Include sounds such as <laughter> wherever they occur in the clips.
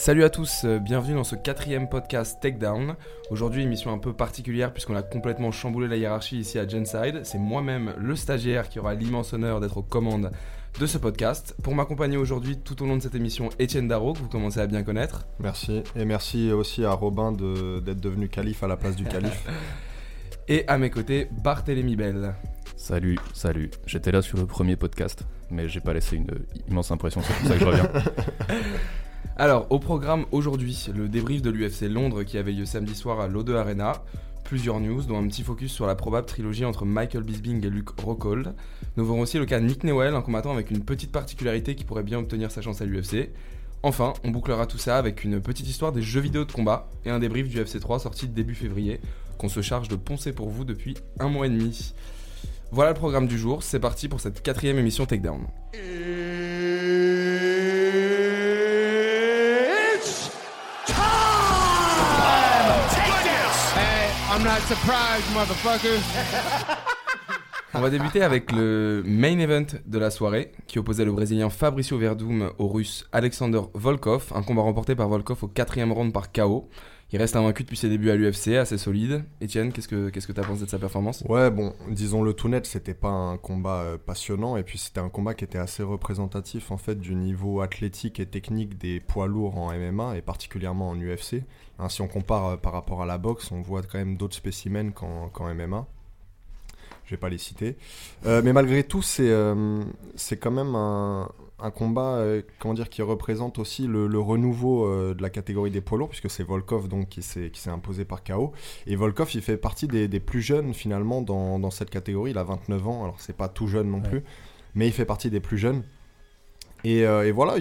Salut à tous, euh, bienvenue dans ce quatrième podcast Takedown. Aujourd'hui, émission un peu particulière puisqu'on a complètement chamboulé la hiérarchie ici à Genside. C'est moi-même, le stagiaire, qui aura l'immense honneur d'être aux commandes de ce podcast. Pour m'accompagner aujourd'hui tout au long de cette émission, Étienne Darro, que vous commencez à bien connaître. Merci, et merci aussi à Robin d'être devenu calife à la place du calife. <laughs> et à mes côtés, Barthélémy Bell. Salut, salut. J'étais là sur le premier podcast, mais j'ai pas laissé une immense impression, c'est pour ça que je reviens. <laughs> Alors, au programme aujourd'hui, le débrief de l'UFC Londres qui avait lieu samedi soir à l'O2 Arena. Plusieurs news, dont un petit focus sur la probable trilogie entre Michael Bisping et Luke Rockhold. Nous verrons aussi le cas de Nick Newell, un combattant avec une petite particularité qui pourrait bien obtenir sa chance à l'UFC. Enfin, on bouclera tout ça avec une petite histoire des jeux vidéo de combat et un débrief du FC 3 sorti début février, qu'on se charge de poncer pour vous depuis un mois et demi. Voilà le programme du jour, c'est parti pour cette quatrième émission Takedown. <laughs> On va débuter avec le main event de la soirée qui opposait le Brésilien Fabricio Verdum au Russe Alexander Volkov, un combat remporté par Volkov au quatrième round par KO. Il reste invaincu depuis ses débuts à l'UFC, assez solide. Etienne, qu'est-ce que qu'est-ce que t'as pensé de sa performance? Ouais, bon, disons le tout net, c'était pas un combat euh, passionnant et puis c'était un combat qui était assez représentatif en fait du niveau athlétique et technique des poids lourds en MMA et particulièrement en UFC. Hein, si on compare euh, par rapport à la boxe, on voit quand même d'autres spécimens qu'en MMA. Je vais pas les citer, euh, mais malgré tout, c'est c'est quand même un un combat euh, comment dire, qui représente aussi le, renouveau euh, de la catégorie des poids lourds, puisque c'est Volkov donc, qui s'est imposé par KO. Et Volkov, il fait partie des, plus jeunes finalement dans, dans, cette catégorie. Il a 29 ans, alors c'est pas tout jeune non plus, mais il fait partie des plus jeunes. Et, euh, voilà,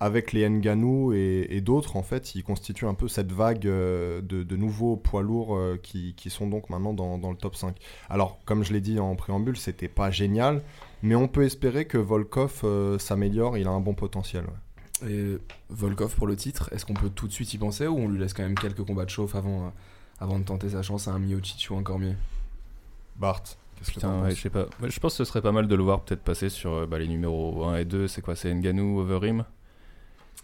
avec les Nganou et, d'autres, en fait, il constitue un peu cette vague de, nouveaux poids lourds qui, qui, sont donc maintenant dans, dans, le top 5. Alors, comme je l'ai dit en préambule, c'était pas génial, mais on peut espérer que Volkov euh, s'améliore, il a un bon potentiel. Et Volkov pour le titre, est-ce qu'on peut tout de suite y penser ou on lui laisse quand même quelques combats de chauffe avant, euh, avant de tenter sa chance à un Miocic ou encore mieux Bart Je sais pas. je pense que ce serait pas mal de le voir peut-être passer sur euh, bah, les numéros 1 et 2. C'est quoi C'est Nganou, Overeem?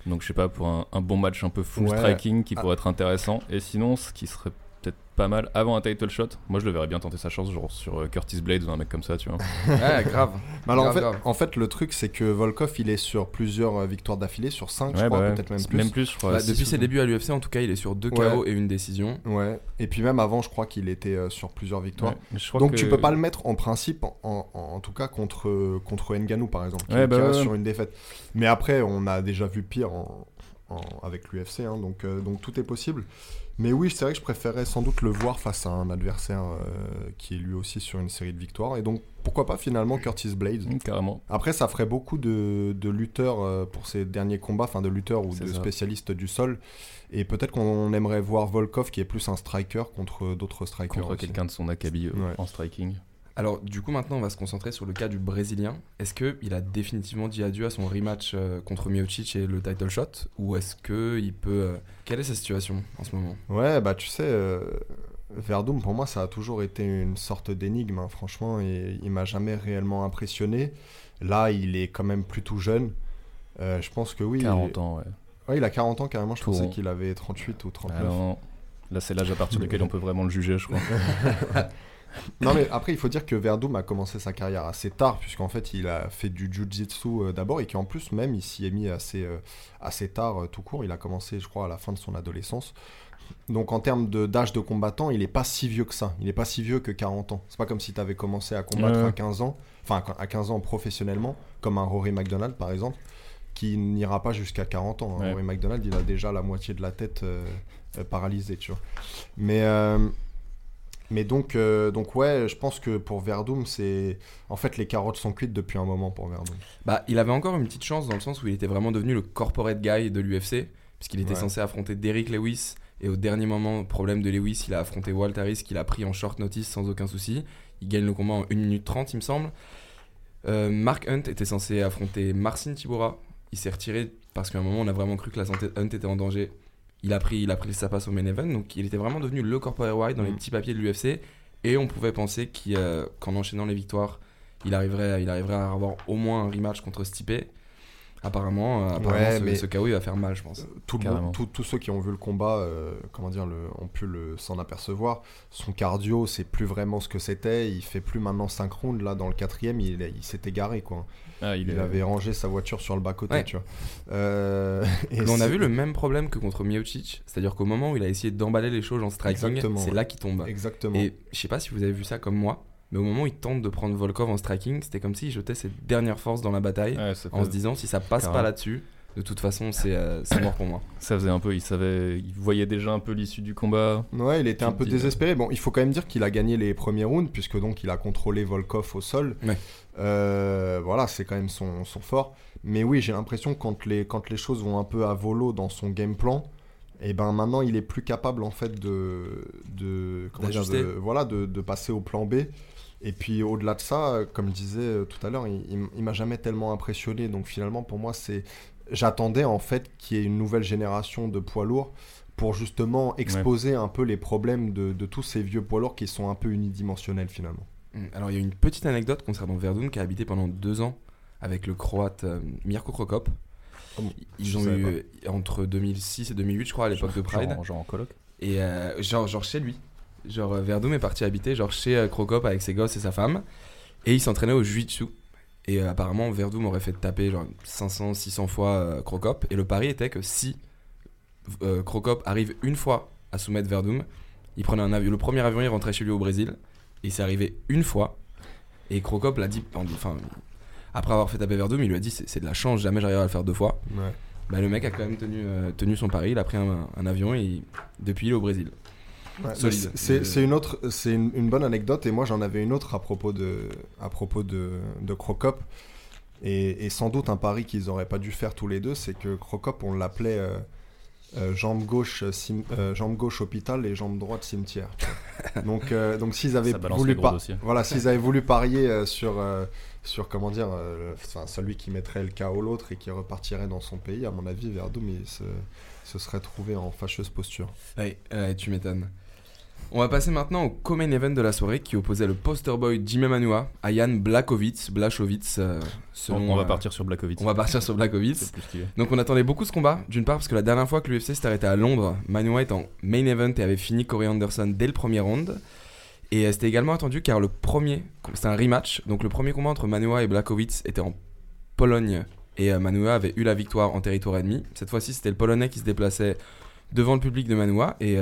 Donc je sais pas, pour un, bon match un peu full striking qui ah. pourrait être intéressant. Et sinon, ce qui serait pas mal avant un title shot. Moi, je le verrais bien tenter sa chance, genre sur euh, Curtis Blades ou un mec comme ça, tu vois. <laughs> ouais, grave. alors, en, fait, en, fait, le truc, c'est que Volkov, il est sur plusieurs euh, victoires d'affilée, sur 5, je crois, bah peut-être même plus. Même plus, je crois. Bah, depuis ses débuts à l'UFC, en tout cas, il est sur 2 KO et une décision. Ouais. Et puis même avant, je crois qu'il était euh, sur plusieurs victoires. Donc, tu peux pas le mettre en principe, en, en, tout cas, contre, contre Nganou, par exemple, qui, bah sur une défaite. Mais après, on a déjà vu pire avec l'UFC, hein, donc, donc tout est possible. Mais oui, c'est vrai que je préférais sans doute le voir face à un adversaire euh, qui est lui aussi sur une série de victoires. Et donc, pourquoi pas finalement Curtis Blades mmh, Carrément. Après, ça ferait beaucoup de, de lutteurs euh, pour ces derniers combats, enfin de lutteurs ou de spécialistes du sol. Et peut-être qu'on aimerait voir Volkov qui est plus un striker contre d'autres strikers. Contre quelqu'un de son acabit euh, en striking. Alors, du coup, maintenant, on va se concentrer sur le cas du Brésilien. Est-ce qu'il a définitivement dit adieu à son rematch euh, contre Miocic et le title shot? Ou est-ce qu'il peut. Euh, quelle est sa situation en ce moment? Ouais, bah, tu sais, euh, Verdum, pour moi, ça a toujours été une sorte d'énigme, hein, franchement, et il m'a jamais réellement impressionné. Là, il est quand même plutôt jeune. je pense que oui. 40 ans, ouais. Ouais, il a 40 ans carrément, je pensais qu'il avait 38 ou 39. Ah Là, c'est l'âge à partir duquel on peut vraiment le juger, je crois. <laughs> non, mais après, il faut dire que Verdum a commencé sa carrière assez tard, puisqu'en fait, il a fait du jiu-jitsu euh, d'abord, et qu'en plus, même, il s'y est mis assez, euh, assez tard, euh, tout court. Il a commencé, je crois, à la fin de son adolescence. Donc, en termes d'âge de, combattant, il n'est pas si vieux que ça. Il n'est pas si vieux que 40 ans. C'est pas comme si tu avais commencé à combattre à 15 ans, enfin, à 15 ans professionnellement, comme un Rory McDonald, par exemple, qui n'ira pas jusqu'à 40 ans. Hein. Rory McDonald, il a déjà la moitié de la tête paralysée, tu vois. Mais. Mais donc, euh, donc ouais, je pense que pour Verdum, c'est en fait les carottes sont cuites depuis un moment pour Verdum. Bah, il avait encore une petite chance dans le sens où il était vraiment devenu le corporate guy de l'UFC, puisqu'il était censé affronter Derrick Lewis et au dernier moment, problème de Lewis, il a affronté Walt Harris qu'il a pris en short notice sans aucun souci. Il gagne le combat en 1 minute 30, il me semble. Euh, Mark Hunt était censé affronter Marcin Tibora. Il s'est retiré parce qu'à un moment, on a vraiment cru que la santé de Hunt était en danger il a pris, il a pris sa passe au main event, donc il était vraiment devenu le corporate wide dans les mm. petits papiers de l'UFC, et on pouvait penser qu'en enchaînant les victoires, il arriverait, il arriverait à avoir au moins un rematch contre Stipe. Apparemment, euh, apparemment ce, mais ce KO il va faire mal, je pense. Tout tous ceux qui ont vu le combat, euh, comment dire, le, ont pu le, s'en apercevoir. Son cardio, c'est plus vraiment ce que c'était. Il fait plus maintenant 5 rounds. Là, dans le quatrième, il, il s'est égaré, quoi. Ah, il, avait rangé sa voiture sur le bas-côté, tu vois. Euh, <laughs> et on a vu le même problème que contre Miocic. C'est-à-dire qu'au moment où il a essayé d'emballer les choses en striking, c'est là qu'il tombe. Exactement. Et je sais pas si vous avez vu ça comme moi. Mais au moment où il tente de prendre Volkov en striking, c'était comme s'il jetait ses dernières forces dans la bataille en se disant si ça passe pas là-dessus, de toute façon c'est euh, mort pour moi. <coughs> Ça faisait un peu, il savait, il voyait déjà un peu l'issue du combat. Ouais, il était un peu désespéré. Bon, il faut quand même dire qu'il a gagné les premiers rounds puisque donc il a contrôlé Volkov au sol. Euh, voilà, c'est quand même son, son, fort. Mais oui, j'ai l'impression que quand les, quand les choses vont un peu à volo dans son game plan, et eh ben maintenant il est plus capable en fait de, de, voilà, de, de passer au plan B. Et puis au-delà de ça, comme je disais euh, tout à l'heure, il, il, m'a jamais tellement impressionné. Donc finalement, pour moi, c'est j'attendais en fait qu'il y ait une nouvelle génération de poids lourds pour justement exposer un peu les problèmes de, de, tous ces vieux poids lourds qui sont un peu unidimensionnels finalement. Hum, alors il y a une petite anecdote concernant Verdun qui a habité pendant deux ans avec le croate euh, Mirko Krokop. Oh, Ils ont eu entre 2006 et 2008 je crois à l'époque de Pride. Genre, en coloc Et euh, genre, genre chez lui. Genre, euh, Verdum est parti habiter genre chez euh, Crocop avec ses gosses et sa femme. Et il s'entraînait au Jiu-Jitsu. Et euh, apparemment, Verdum aurait fait taper genre 500, 600 fois Crocop. Et le pari était que si Crocop arrive une fois à soumettre Verdum, il prenait un avion. Le premier avion, il rentrait chez lui au Brésil. Et il s'est arrivé une fois. Et Crocop l'a dit. Enfin, après avoir fait taper Verdum, il lui a dit c'est de la chance, jamais j'arriverai à le faire deux fois. Bah, le mec a quand même tenu, tenu son pari. Il a pris un, un avion et depuis, il est au Brésil c'est une autre, c'est une, bonne anecdote et moi j'en avais une autre à propos de, à propos de, de Crocop et, sans doute un pari qu'ils auraient pas dû faire tous les deux, c'est que Crocop on l'appelait euh, euh, jambe gauche euh, jambe gauche hôpital et jambe droite cimetière. <laughs> donc donc s'ils avaient voulu voilà s'ils avaient voulu parier sur sur comment dire celui qui mettrait le KO l'autre et qui repartirait dans son pays, à mon avis Verdum il se, se serait trouvé en fâcheuse posture. Oui, tu m'étonnes. On va passer maintenant au co-main event de la soirée qui opposait le poster boy Jimmy Manua à Jan Blachowicz. Blachowicz euh, on, va euh, partir sur Blachowicz. On va partir sur Blachowicz. Donc on attendait beaucoup ce combat. D'une part parce que la dernière fois que l'UFC s'est arrêté à Londres, Manua était en main event et avait fini Corey Anderson dès le premier round. Et euh, c'était également attendu car le premier, c'était un rematch. Donc le premier combat entre Manua et Blachowicz était en Pologne et Manua avait eu la victoire en territoire ennemi. Cette fois-ci c'était le Polonais qui se déplaçait devant le public de Manua et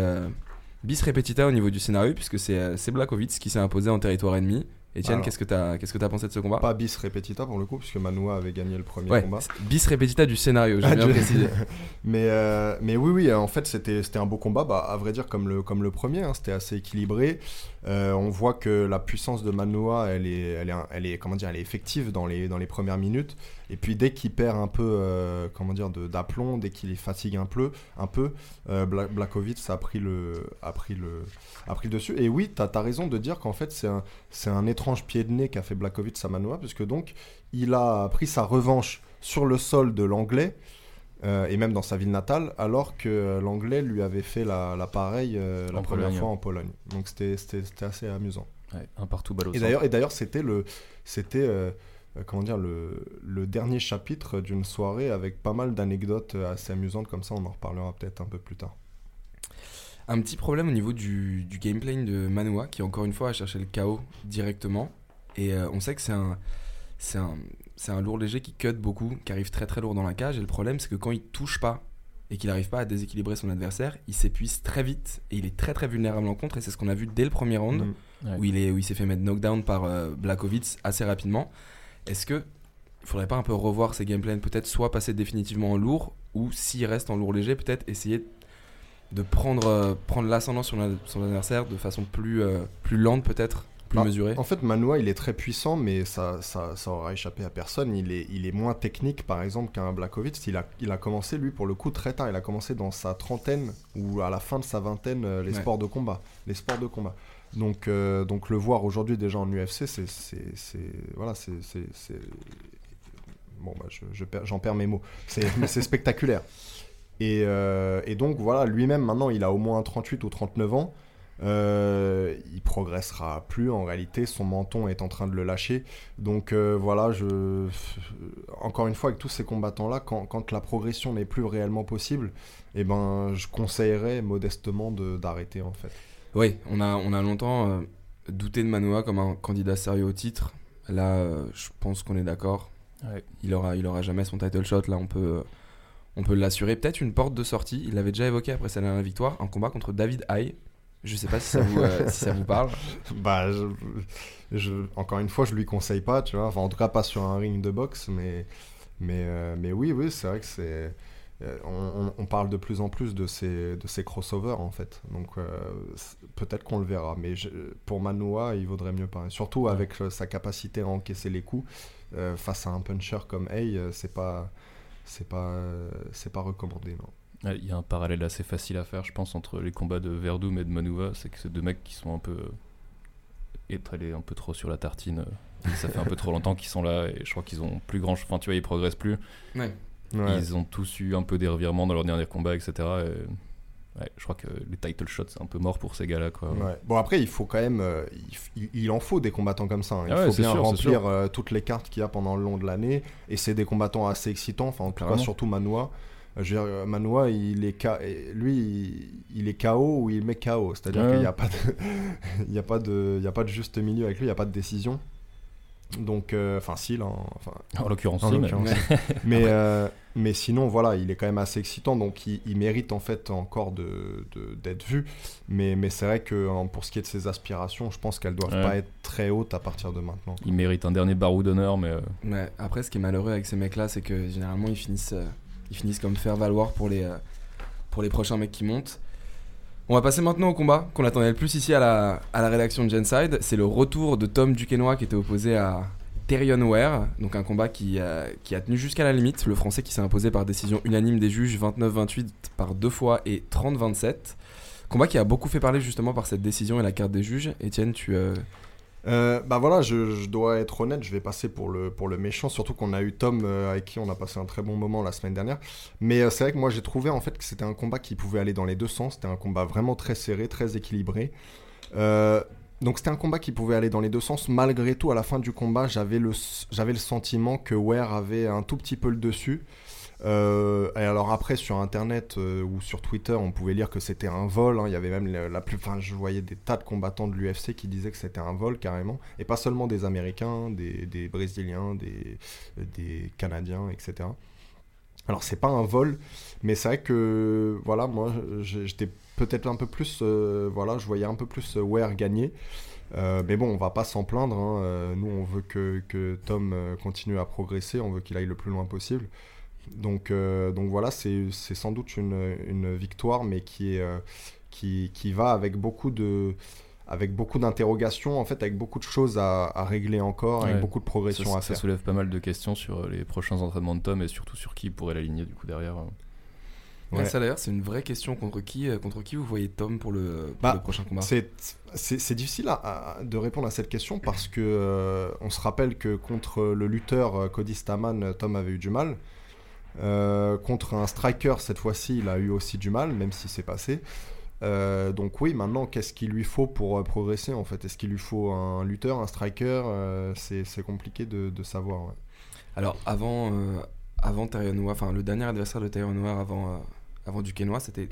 bis repetita au niveau du scénario, puisque c'est euh, Blachowicz qui s'est imposé en territoire ennemi. Etienne, qu'est-ce que tu as, que as pensé de ce combat? Pas bis repetita pour le coup, puisque Manoa avait gagné le premier combat. Bis repetita du scénario, j'ai ah, bien précisé. <laughs> mais, euh, mais oui, oui, en fait, c'était, c'était un beau combat, bah, à vrai dire, comme le, comme le premier, hein, c'était assez équilibré. Euh, on voit que la puissance de Manoa, elle est, elle est, elle est, comment dire, elle est effective dans les, dans les premières minutes. Et puis dès qu'il perd un peu, euh, comment dire, d'aplomb, dès qu'il fatigue un peu, un peu, euh, a pris le, a pris le, a pris le dessus. Et oui, tu as, raison de dire qu'en fait c'est un, c'est un étrange pied de nez qu'a fait Blakovic à Manoa, puisque donc il a pris sa revanche sur le sol de l'anglais. Euh, et même dans sa ville natale, alors que l'anglais lui avait fait la, la pareille euh, la première fois en Pologne. Donc c'était assez amusant. un partout balle Et d'ailleurs, c'était le, c'était euh, comment dire le, le, dernier chapitre d'une soirée avec pas mal d'anecdotes assez amusantes comme ça. On en reparlera peut-être un peu plus tard. Un petit problème au niveau du, du gameplay de Manua, qui encore une fois a cherché le chaos directement. Et on sait que c'est un, c'est un, c'est un lourd léger qui cut beaucoup, qui arrive très très lourd dans la cage. Et le problème, c'est que quand il touche pas et qu'il n'arrive pas à déséquilibrer son adversaire, il s'épuise très vite et il est très très vulnérable en contre. Et c'est ce qu'on a vu dès le premier round, mm. où, il est, où il s'est fait mettre knockdown par euh, assez rapidement. Est-ce que il faudrait pas un peu revoir ses gameplays, peut-être soit passer définitivement en lourd, ou s'il reste en lourd léger, peut-être essayer de prendre, euh, prendre l'ascendant sur son adversaire de façon plus, euh, plus lente peut-être bah, en fait, Manoa, il est très puissant, mais ça, ça, ça, aura échappé à personne. Il est, il est moins technique, par exemple, qu'un Blakovic. Il a, il a commencé, lui, pour le coup, très tard. Il a commencé dans sa trentaine ou à la fin de sa vingtaine, euh, les sports de combat. Les sports de combat. Donc, euh, donc le voir aujourd'hui déjà en UFC, c'est, voilà, c'est, bon, bah, je, j'en perds mes mots. <laughs> C'est, spectaculaire. Et, euh, et, donc voilà, lui-même maintenant, il a au moins 38 ou 39 ans. euh, il progressera plus. En réalité, son menton est en train de le lâcher. Donc voilà, je... encore une fois, avec tous ces combattants-là, quand, la progression n'est plus réellement possible, eh ben, je conseillerais modestement d'arrêter en fait. Oui, on a, on a longtemps euh, douté de Manoa comme un candidat sérieux au titre. Là, je pense qu'on est d'accord. Il, aura, il aura jamais son title shot. Là, on peut on peut l'assurer. Peut-être une porte de sortie. Il l'avait déjà évoqué après sa dernière victoire, un combat contre David Haye. Je sais pas si ça vous, euh, <laughs> si ça vous parle. Bah, je, encore une fois, je lui conseille pas, tu vois. Enfin, en tout cas, pas sur un ring de boxe, mais, mais, euh, mais oui, oui, c'est vrai que c'est. Euh, on, on, parle de plus en plus de ces, de ces crossovers en fait. Donc peut-être qu'on le verra. Mais pour Manoa, il vaudrait mieux pas. Surtout avec sa capacité à encaisser les coups face à un puncher comme Hay, c'est pas c'est pas, c'est pas recommandé, non. Il y a un parallèle assez facile à faire, je pense, entre les combats de Verdum et de Manuva. C'est que c'est deux mecs qui sont un peu étalés un peu trop sur la tartine. ça fait un peu trop longtemps qu'ils sont là et je crois qu'ils ont plus grand. Enfin, tu vois, ils progressent plus. Ils ont tous eu un peu des revirements dans leur dernier combat, etc. Et je crois que les title shots, c'est un peu mort pour ces gars-là. Quoi. Bon, après, il faut quand même. Euh, il, en faut des combattants comme ça. Hein. Il ah faut bien remplir euh, toutes les cartes qu'il y a pendant le long de l'année. Et c'est des combattants assez excitants. Enfin, en tout cas, surtout Manoa. Euh, Manoa, il est lui, il, est KO ou il met KO. C'est-à-dire qu'il n'y <laughs> a, pas de... il a, pas de... a pas de juste milieu avec lui, il n'y a pas de décision. Donc, euh, enfin, si, là, enfin, en l'occurrence, mais, <laughs> euh, mais, sinon, voilà, il est quand même assez excitant, donc il, mérite en fait encore de, d'être vu. Mais, mais c'est vrai que pour ce qui est de ses aspirations, je pense qu'elles doivent pas être très hautes à partir de maintenant. Il mérite un dernier barreau d'honneur, mais. Euh, après, ce qui est malheureux avec ces mecs-là, c'est que généralement, ils finissent, ils finissent comme faire valoir pour les, pour les prochains mecs qui montent. On va passer maintenant au combat qu'on attendait le plus ici à la, rédaction de Genside. C'est le retour de Tom Duquesnoy qui était opposé à Terion Ware. Donc un combat qui, qui a tenu jusqu'à la limite. Le français qui s'est imposé par décision unanime des juges 29-28 par deux fois et 30-27. Combat qui a beaucoup fait parler justement par cette décision et la carte des juges. Étienne, tu, euh, euh, bah voilà, je, dois être honnête, je vais passer pour le, pour le méchant, surtout qu'on a eu Tom euh, avec qui on a passé un très bon moment la semaine dernière. Mais euh, c'est vrai que moi j'ai trouvé en fait que c'était un combat qui pouvait aller dans les deux sens, c'était un combat vraiment très serré, très équilibré. donc c'était un combat qui pouvait aller dans les deux sens. Malgré tout, à la fin du combat, j'avais le, j'avais le sentiment que Ware avait un tout petit peu le dessus. Euh, alors après sur internet euh, ou sur Twitter on pouvait lire que c'était un vol, hein. il y avait même la, plus, enfin je voyais des tas de combattants de l'UFC qui disaient que c'était un vol carrément, et pas seulement des Américains, des, Brésiliens, des, des Canadiens, etc. Alors c'est pas un vol, mais c'est vrai que voilà moi j'étais peut-être un peu plus, euh, voilà je voyais un peu plus Ware gagner. mais bon, on va pas s'en plaindre. Hein. nous, on veut que, que Tom continue à progresser. On veut qu'il aille le plus loin possible. Donc, euh, donc voilà, c'est sans doute une, une, victoire, mais qui, est, euh, qui, qui, va avec beaucoup de avec beaucoup d'interrogations, en fait, avec beaucoup de choses à, à régler encore, avec beaucoup de progression à faire. Ça soulève pas mal de questions sur les prochains entraînements de Tom et surtout sur qui pourrait l'aligner du coup derrière. Ouais. ça d'ailleurs, c'est une vraie question contre qui, euh, contre qui vous voyez Tom pour le, pour bah, le prochain combat? C'est difficile à, de répondre à cette question parce que on se rappelle que contre le lutteur Cody Staman, Tom avait eu du mal. Euh, contre un striker, cette fois-ci, il a eu aussi du mal, même si c'est passé. Euh, donc oui, maintenant, qu'est-ce qu'il lui faut pour euh, progresser en fait? Est-ce qu'il lui faut un lutteur, un striker? C'est compliqué de, savoir. Alors avant, avant Noir, enfin le dernier adversaire de Tyron Noir avant, avant Duquesnois, c'était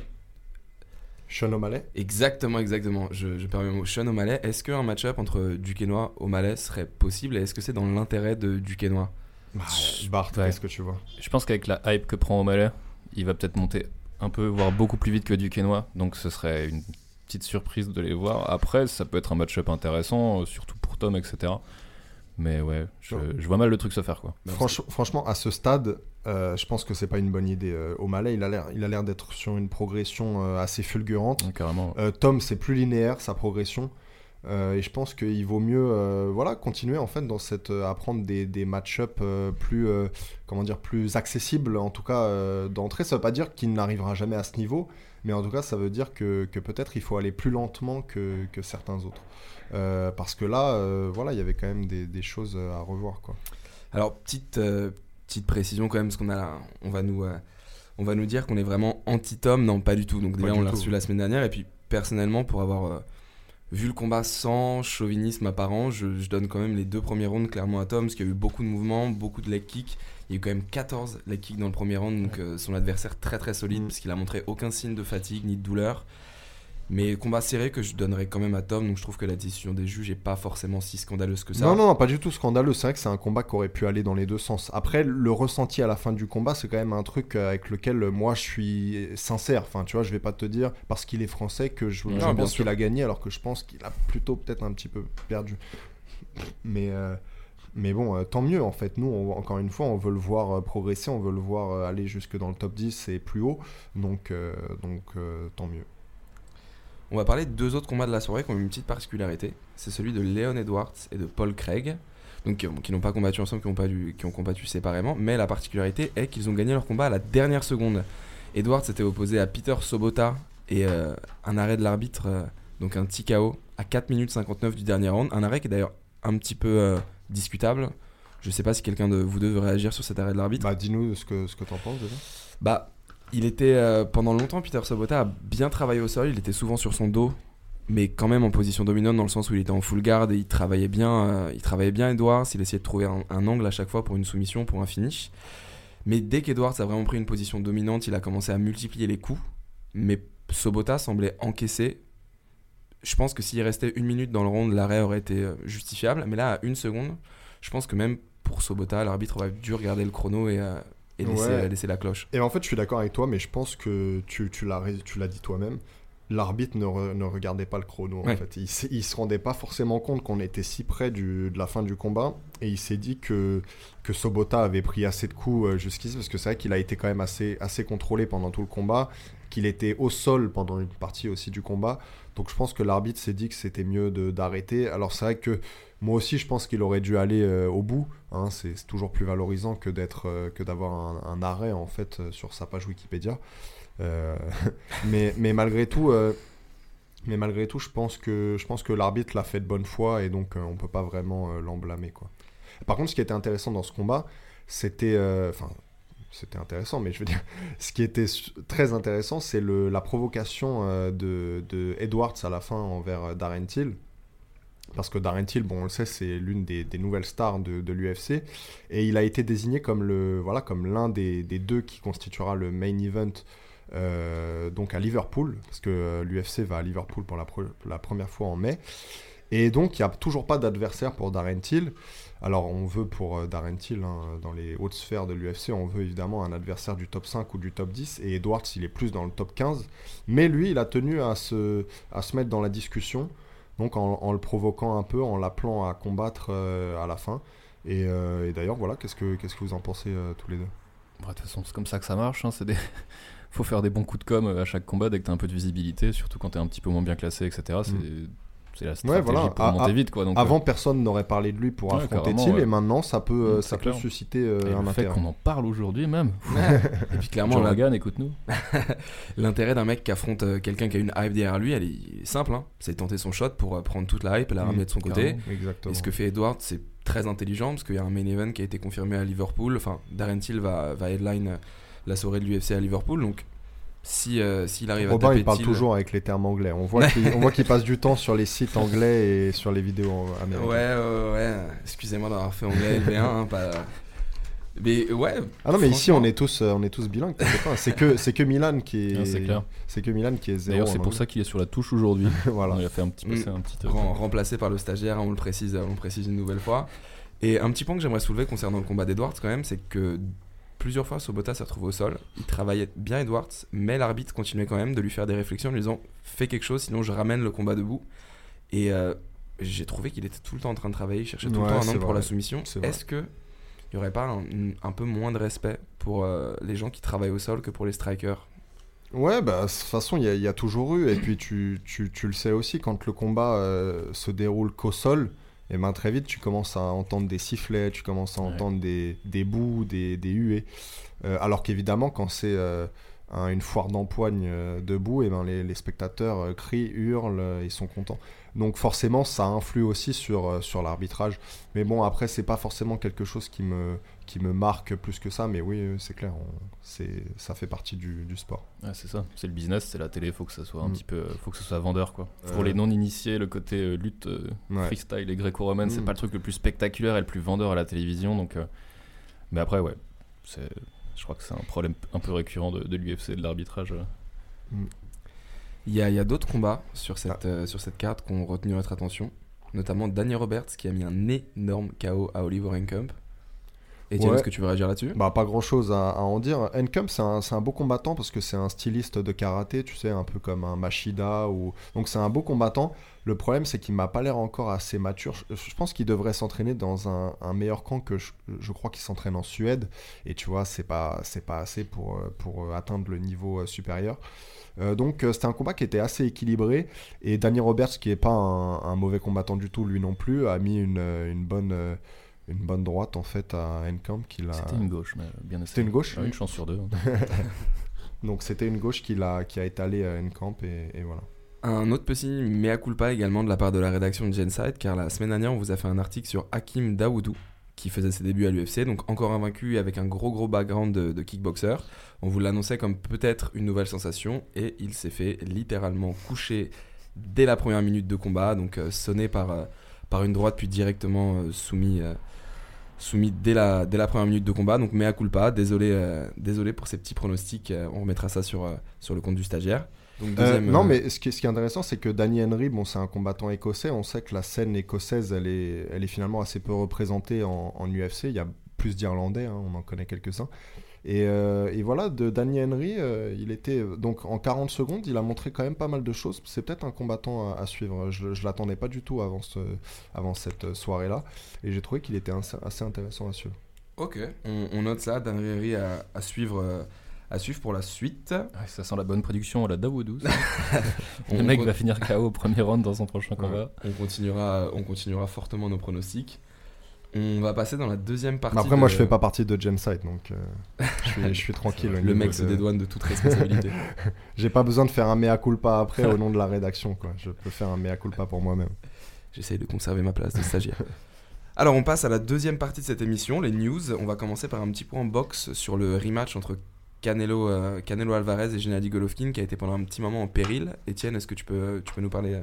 Sean O'Malley Exactement, exactement. Je, je permets mon Sean O'Malley. Est-ce qu'un match-up entre Duquesnois et O'Malley serait possible et est-ce que c'est dans l'intérêt de Duquesnois bah, Bart, qu'est-ce que tu vois? Je pense qu'avec la hype que prend O'Malley, il va peut-être monter un peu, voire beaucoup plus vite que Duquesnois. Donc ce serait une petite surprise de les voir. Après, ça peut être un match-up intéressant, euh, surtout pour Tom, etc. Mais ouais, je, vois mal le truc se faire. quoi. franchement, à ce stade, euh, je pense que c'est pas une bonne idée. Euh, O'Malley, il a l'air, il a l'air d'être sur une progression assez fulgurante. carrément. Tom, c'est plus linéaire sa progression. Euh, et je pense qu'il vaut mieux euh, voilà, continuer en fait dans cette, euh, à prendre des, des match-up plus, comment dire, plus accessibles, en tout cas d'entrée. Ça ne veut pas dire qu'il n'arrivera jamais à ce niveau, mais en tout cas ça veut dire que, que peut-être il faut aller plus lentement que, que certains autres. parce que là, voilà, il y avait quand même des, des choses à revoir. Quoi. Alors, petite, petite précision quand même, parce qu'on a, on va nous, on va nous dire qu'on est vraiment anti-Tom. Non, pas du tout. Donc déjà, on l'a reçu la semaine dernière. Et puis, personnellement, pour avoir vu le combat sans chauvinisme apparent, je, je, donne quand même les deux premiers rounds clairement à Tom, parce qu'il y a eu beaucoup de mouvements, beaucoup de leg kicks. Il y a eu quand même 14 leg kicks dans le premier round, donc euh, son adversaire très très solide, mm. parce qu'il a montré aucun signe de fatigue ni de douleur. Mais combat serré que je donnerais quand même à Tom, donc je trouve que la décision des juges n'est pas forcément si scandaleuse que ça. Non, non, pas du tout scandaleux. C'est vrai que c'est un combat qui aurait pu aller dans les deux sens. Après, le ressenti à la fin du combat, c'est quand même un truc avec lequel moi je suis sincère. Enfin, tu vois, je vais pas te dire parce qu'il est français que je, pense qu'il a gagné, alors que je pense qu'il a plutôt peut-être un petit peu perdu. Mais. Euh, mais bon, euh, tant mieux en fait. Nous, encore une fois, on veut le voir euh, progresser, on veut le voir aller jusque dans le top 10 et plus haut. Donc, donc tant mieux. On va parler de deux autres combats de la soirée qui ont une petite particularité. C'est celui de Leon Edwards et de Paul Craig. Donc, qui, n'ont pas combattu ensemble, qui ont, pas qui ont combattu séparément. Mais la particularité est qu'ils ont gagné leur combat à la dernière seconde. Edwards s'était opposé à Peter Sobota et euh, un arrêt de l'arbitre, euh, donc un TKO à 4 minutes 59 du dernier round. Un arrêt qui est d'ailleurs un petit peu euh, discutable. Je sais pas si quelqu'un de vous deux veut réagir sur cet arrêt de l'arbitre. Bah, dis-nous ce que, ce que t'en penses déjà. Bah, il était euh, pendant longtemps, Peter Sobota a bien travaillé au sol. Il était souvent sur son dos, mais quand même en position dominante dans le sens où il était en full guard et il travaillait bien. Euh, il travaillait bien Edwards. Il essayait de trouver un, angle à chaque fois pour une soumission, pour un finish. Mais dès qu'Edwards a vraiment pris une position dominante, il a commencé à multiplier les coups. Mais Sobota semblait encaisser. Je pense que s'il restait une minute dans le round, l'arrêt aurait été euh, justifiable. Mais là, à une seconde, je pense que même pour Sobota, l'arbitre aurait dû regarder le chrono et et laisser, la cloche. Et en fait, je suis d'accord avec toi, mais je pense que tu, tu l'as dit toi-même. L'arbitre ne, ne, regardait pas le chrono. En fait. Il, il se rendait pas forcément compte qu'on était si près du, de la fin du combat. Et il s'est dit que, que Sobota avait pris assez de coups euh, jusqu'ici, parce que c'est vrai qu'il a été quand même assez, assez contrôlé pendant tout le combat, qu'il était au sol pendant une partie aussi du combat. Donc je pense que l'arbitre s'est dit que c'était mieux d'arrêter. Alors c'est vrai que moi aussi, je pense qu'il aurait dû aller euh, au bout. Hein. c'est toujours plus valorisant que d'être euh, que d'avoir un, arrêt en fait euh, sur sa page Wikipédia. <laughs> mais, malgré tout, mais malgré tout, je pense que je pense que l'arbitre l'a fait de bonne foi et donc on peut pas vraiment l'emblâmer quoi. Par contre, ce qui était intéressant dans ce combat, c'était enfin c'était intéressant, mais je veux dire, <laughs> ce qui était très intéressant, c'est la provocation de, de, Edwards à la fin envers Darren Till parce que Darren Till, bon, on le sait, c'est l'une des, nouvelles stars de, l'UFC, et il a été désigné comme le voilà comme l'un des, deux qui constituera le main event euh, donc à Liverpool, parce que euh, l'UFC va à Liverpool pour la, première fois en mai, et donc il n'y a toujours pas d'adversaire pour Darren Till. Alors on veut pour euh, Darren Till, hein, dans les hautes sphères de l'UFC, on veut évidemment un adversaire du top 5 ou du top 10, et Edwards il est plus dans le top 15, mais lui il a tenu à se, à se mettre dans la discussion. Donc en, le provoquant un peu, en l'appelant à combattre euh, à la fin. Euh, et, d'ailleurs, voilà, qu'est-ce que, qu'est-ce que vous en pensez euh, tous les deux? Bah, De toute façon, c'est comme ça que ça marche. Hein, c'est des... <laughs> faut faire des bons coups de com à chaque combat dès que tu as un peu de visibilité, surtout quand tu es un petit peu moins bien classé, etc. C'est c'est la stratégie pour monter vite quoi. Donc, avant, euh, personne n'aurait parlé de lui pour affronter Thiel, et maintenant, ça peut, euh, ça peut susciter euh, un le fait qu'on en parle aujourd'hui même. <laughs> et puis clairement, Joe écoute-nous. <laughs> L'intérêt d'un mec qui affronte quelqu'un qui a une hype derrière lui, elle est simple. Hein. C'est tenter son shot pour prendre toute la hype et la ramener de son côté. Et ce que fait Edward, c'est très intelligent parce qu'il y a un main event qui a été confirmé à Liverpool. Enfin, Darren Till va, va headline la soirée de l'UFC à Liverpool, donc si euh, s'il arrive Robin, à il parle toujours avec les termes anglais. On voit qu'il passe du temps sur les sites anglais et sur les vidéos américaines. Ouais, ouais, ouais. Excusez-moi d'avoir fait anglais LV1, hein, <laughs> pas... Mais ouais. Ah non, mais ici on est tous, euh, on est tous bilingues. C'est que, c'est que Milan qui est. C'est clair. C'est que Milan qui est zéro. D'ailleurs, c'est pour ça qu'il est sur la touche aujourd'hui. <laughs> voilà. Il a fait un petit, peu, un petit remplacé par le stagiaire. Hein, on le précise, on le précise une nouvelle fois. Et un petit point que j'aimerais soulever concernant le combat d'Edwards quand même, c'est que Plusieurs fois, Sobota s'est retrouvé au sol. Il travaillait bien Edwards, mais l'arbitre continuait quand même de lui faire des réflexions en lui disant Fais quelque chose, sinon je ramène le combat debout. Et euh, j'ai trouvé qu'il était tout le temps en train de travailler, il cherchait tout le temps un angle pour la soumission. Est-ce que il n'y aurait pas un, peu moins de respect pour euh, les gens qui travaillent au sol que pour les strikers? Ouais, bah, de toute façon, il y, a toujours eu. Et puis, tu, tu, tu, le sais aussi, quand le combat euh, se déroule qu'au sol, et ben très vite tu commences à entendre des sifflets, tu commences à entendre des, des bouts, des, des huées. Euh, alors qu'évidemment quand c'est euh, une foire d'empoigne debout, et ben les, spectateurs crient, hurlent, ils sont contents. Donc forcément, ça influe aussi sur, sur l'arbitrage. Mais bon, après, c'est pas forcément quelque chose qui me, qui me marque plus que ça, mais oui, c'est clair, c'est, ça fait partie du, sport. c'est ça, c'est le business, c'est la télé, faut que ça soit un mm. petit peu, faut que ce soit vendeur quoi. Pour les non-initiés, le côté euh, lutte euh, freestyle et gréco-romaine, c'est mm. pas le truc le plus spectaculaire et le plus vendeur à la télévision, donc. Euh, mais après, ouais, c'est, je crois que c'est un problème un peu récurrent de, l'UFC de l'arbitrage. Mm. Il y a, d'autres combats sur cette, ah. sur cette carte qui ont retenu notre attention, notamment Daniel Roberts qui a mis un énorme KO à Oliver Enkamp. Etienne, est-ce que tu veux réagir là-dessus? Bah pas grand-chose à, en dire. Encum, c'est un, un, beau combattant parce que c'est un styliste de karaté, tu sais, un peu comme un Machida. Ou... Donc c'est un beau combattant. Le problème, c'est qu'il m'a pas l'air encore assez mature. Je, pense qu'il devrait s'entraîner dans un, meilleur camp que je, crois qu'il s'entraîne en Suède. Et tu vois, c'est pas, c'est pas assez pour, pour atteindre le niveau euh, supérieur. Euh, donc euh, c'était un combat qui était assez équilibré. Et Danny Roberts, qui est pas un, mauvais combattant du tout, lui non plus, a mis une, une bonne une bonne droite en fait à Enkamp qui a... C'était une gauche, mais bien C'était une gauche Une chance sur deux. <laughs> Donc c'était une gauche qui a, qui a étalé à Enkamp et, et voilà. Un autre petit mea culpa également de la part de la rédaction de Genside, car la semaine dernière on vous a fait un article sur Hakim Daoudou, qui faisait ses débuts à l'UFC, donc encore invaincu avec un gros gros background de, kickboxer. On vous l'annonçait comme peut-être une nouvelle sensation, et il s'est fait littéralement coucher dès la première minute de combat, donc euh, sonné par, euh, par une droite puis directement euh, soumis soumis dès la, dès la première minute de combat. Donc, mea culpa. Désolé, euh, désolé pour ces petits pronostics. Euh, on remettra ça sur, euh, sur le compte du stagiaire. non, mais ce qui, ce qui est intéressant, c'est que Danny Henry, bon, c'est un combattant écossais. On sait que la scène écossaise, elle est, elle est finalement assez peu représentée en, en UFC. Il y a plus d'Irlandais, hein, on en connaît quelques-uns. Euh, et, voilà, de Danny Henry, euh, il était donc en 40 secondes, il a montré quand même pas mal de choses. C'est peut-être un combattant à, suivre. Je, je l'attendais pas du tout avant, ce, avant cette soirée-là, et j'ai trouvé qu'il était assez intéressant à suivre. Ok, on, note ça, Danny Henry à, suivre. Euh, à suivre pour la suite. ça sent la bonne production à la Dawoudou. <laughs> Le mec va finir KO au premier round dans son prochain combat. On continuera, on continuera fortement nos pronostics. On va passer dans la deuxième partie. après, moi, je fais pas partie de Gensite, donc euh, je, suis, tranquille. Le mec se dédouane de toute responsabilité. <laughs> J'ai pas besoin de faire un mea culpa après au nom de la rédaction, quoi. Je peux faire un mea culpa pour moi-même. J'essaye de conserver ma place de stagiaire. Alors, on passe à la deuxième partie de cette émission, les news. On va commencer par un petit point box sur le rematch entre Canelo, euh, Canelo Alvarez et Gennady Golovkin qui a été pendant un petit moment en péril. Etienne, est-ce que tu peux, tu peux nous parler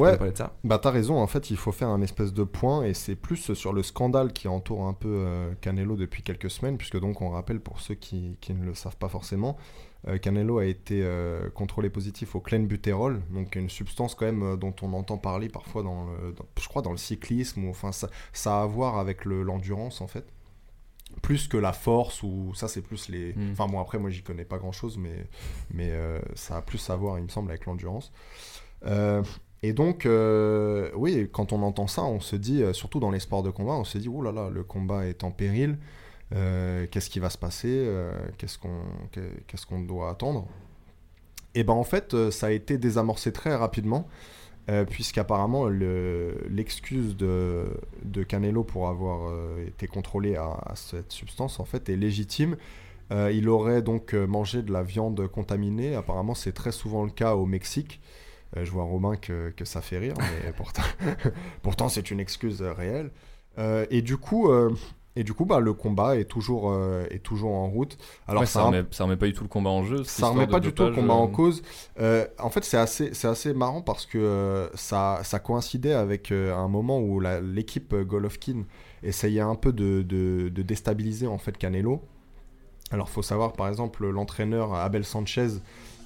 ouais, bah t'as raison, en fait il faut faire un espèce de point et c'est plus sur le scandale qui entoure un peu euh, Canelo depuis quelques semaines, puisque donc on rappelle pour ceux qui, qui ne le savent pas forcément, euh, Canelo a été euh, contrôlé positif au clenbuterol, donc une substance quand même dont on entend parler parfois dans, le, je crois dans le cyclisme, ou enfin ça, ça a à voir avec l'endurance en fait. Plus que la force ou ça c'est plus les hmm. enfin bon après moi j'y connais pas grand chose mais mais ça a plus à voir il me semble avec l'endurance et donc, euh, oui, quand on entend ça, on se dit, euh, surtout dans les sports de combat, on se dit, oh là là, le combat est en péril, euh, qu'est-ce qui va se passer, qu'est-ce qu'on qu'est-ce qu'on doit attendre? Et ben en fait, ça a été désamorcé très rapidement, puisqu'apparemment l'excuse de, de, Canelo pour avoir été contrôlé à, à, cette substance, en fait, est légitime. il aurait donc mangé de la viande contaminée, apparemment c'est très souvent le cas au Mexique. Euh, je vois Romain que, que, ça fait rire, mais <laughs> pourtant, <laughs> pourtant c'est une excuse réelle. Euh, et du coup, euh, et du coup, bah, le combat est toujours, est toujours en route. Alors ça, remet, ça remet pas du tout le combat en jeu. Ça remet pas du tout le combat en cause. en fait, c'est assez, c'est assez marrant parce que ça, ça coïncidait avec un moment où l'équipe Golovkin essayait un peu de, de, de, déstabiliser en fait Canelo. Alors, faut savoir, par exemple, l'entraîneur Abel Sanchez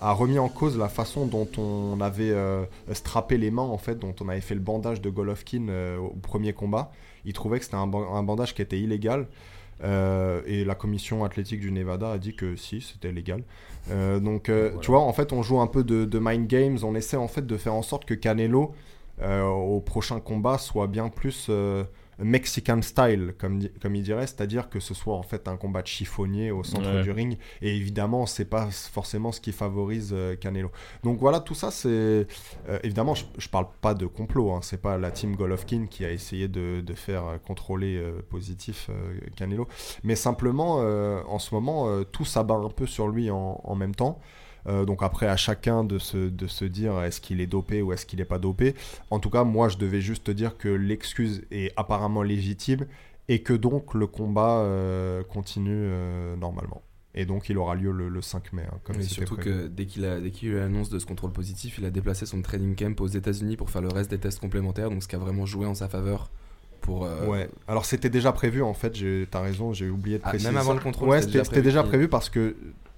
a remis en cause la façon dont on avait euh, strappé les mains, en fait, dont on avait fait le bandage de Golovkin euh, au premier combat. Il trouvait que c'était un, bandage qui était illégal. Euh, et la commission athlétique du Nevada a dit que si, c'était légal. donc, tu vois, en fait, on joue un peu de, de, mind games. On essaie en fait de faire en sorte que Canelo, au prochain combat, soit bien plus Mexican style, comme, comme il dirait, c'est-à-dire que ce soit en fait un combat de chiffonnier au centre du ring. Et évidemment, c'est pas forcément ce qui favorise euh, Canelo. Donc voilà, tout ça, c'est euh, évidemment, je, je, parle pas de complot. Hein, c'est pas la team Golovkin qui a essayé de, de faire contrôler positif Canelo, mais simplement en ce moment, tout s'abat un peu sur lui en, en même temps. Euh, donc après, à chacun de se, de se dire est-ce qu'il est dopé ou est-ce qu'il n'est pas dopé. En tout cas, moi, je devais juste dire que l'excuse est apparemment légitime et que donc le combat euh, continue euh, normalement. Et donc il aura lieu le, 5 mai. Hein, comme surtout que dès qu'il a, dès qu'il a eu l'annonce de ce contrôle positif, il a déplacé son training camp aux États-Unis pour faire le reste des tests complémentaires, donc ce qui a vraiment joué en sa faveur. Pour, Ouais, alors c'était déjà prévu en fait, t'as raison, j'ai oublié de ah, préciser. même avant le contrôle Ouais, c'était déjà, prévu parce que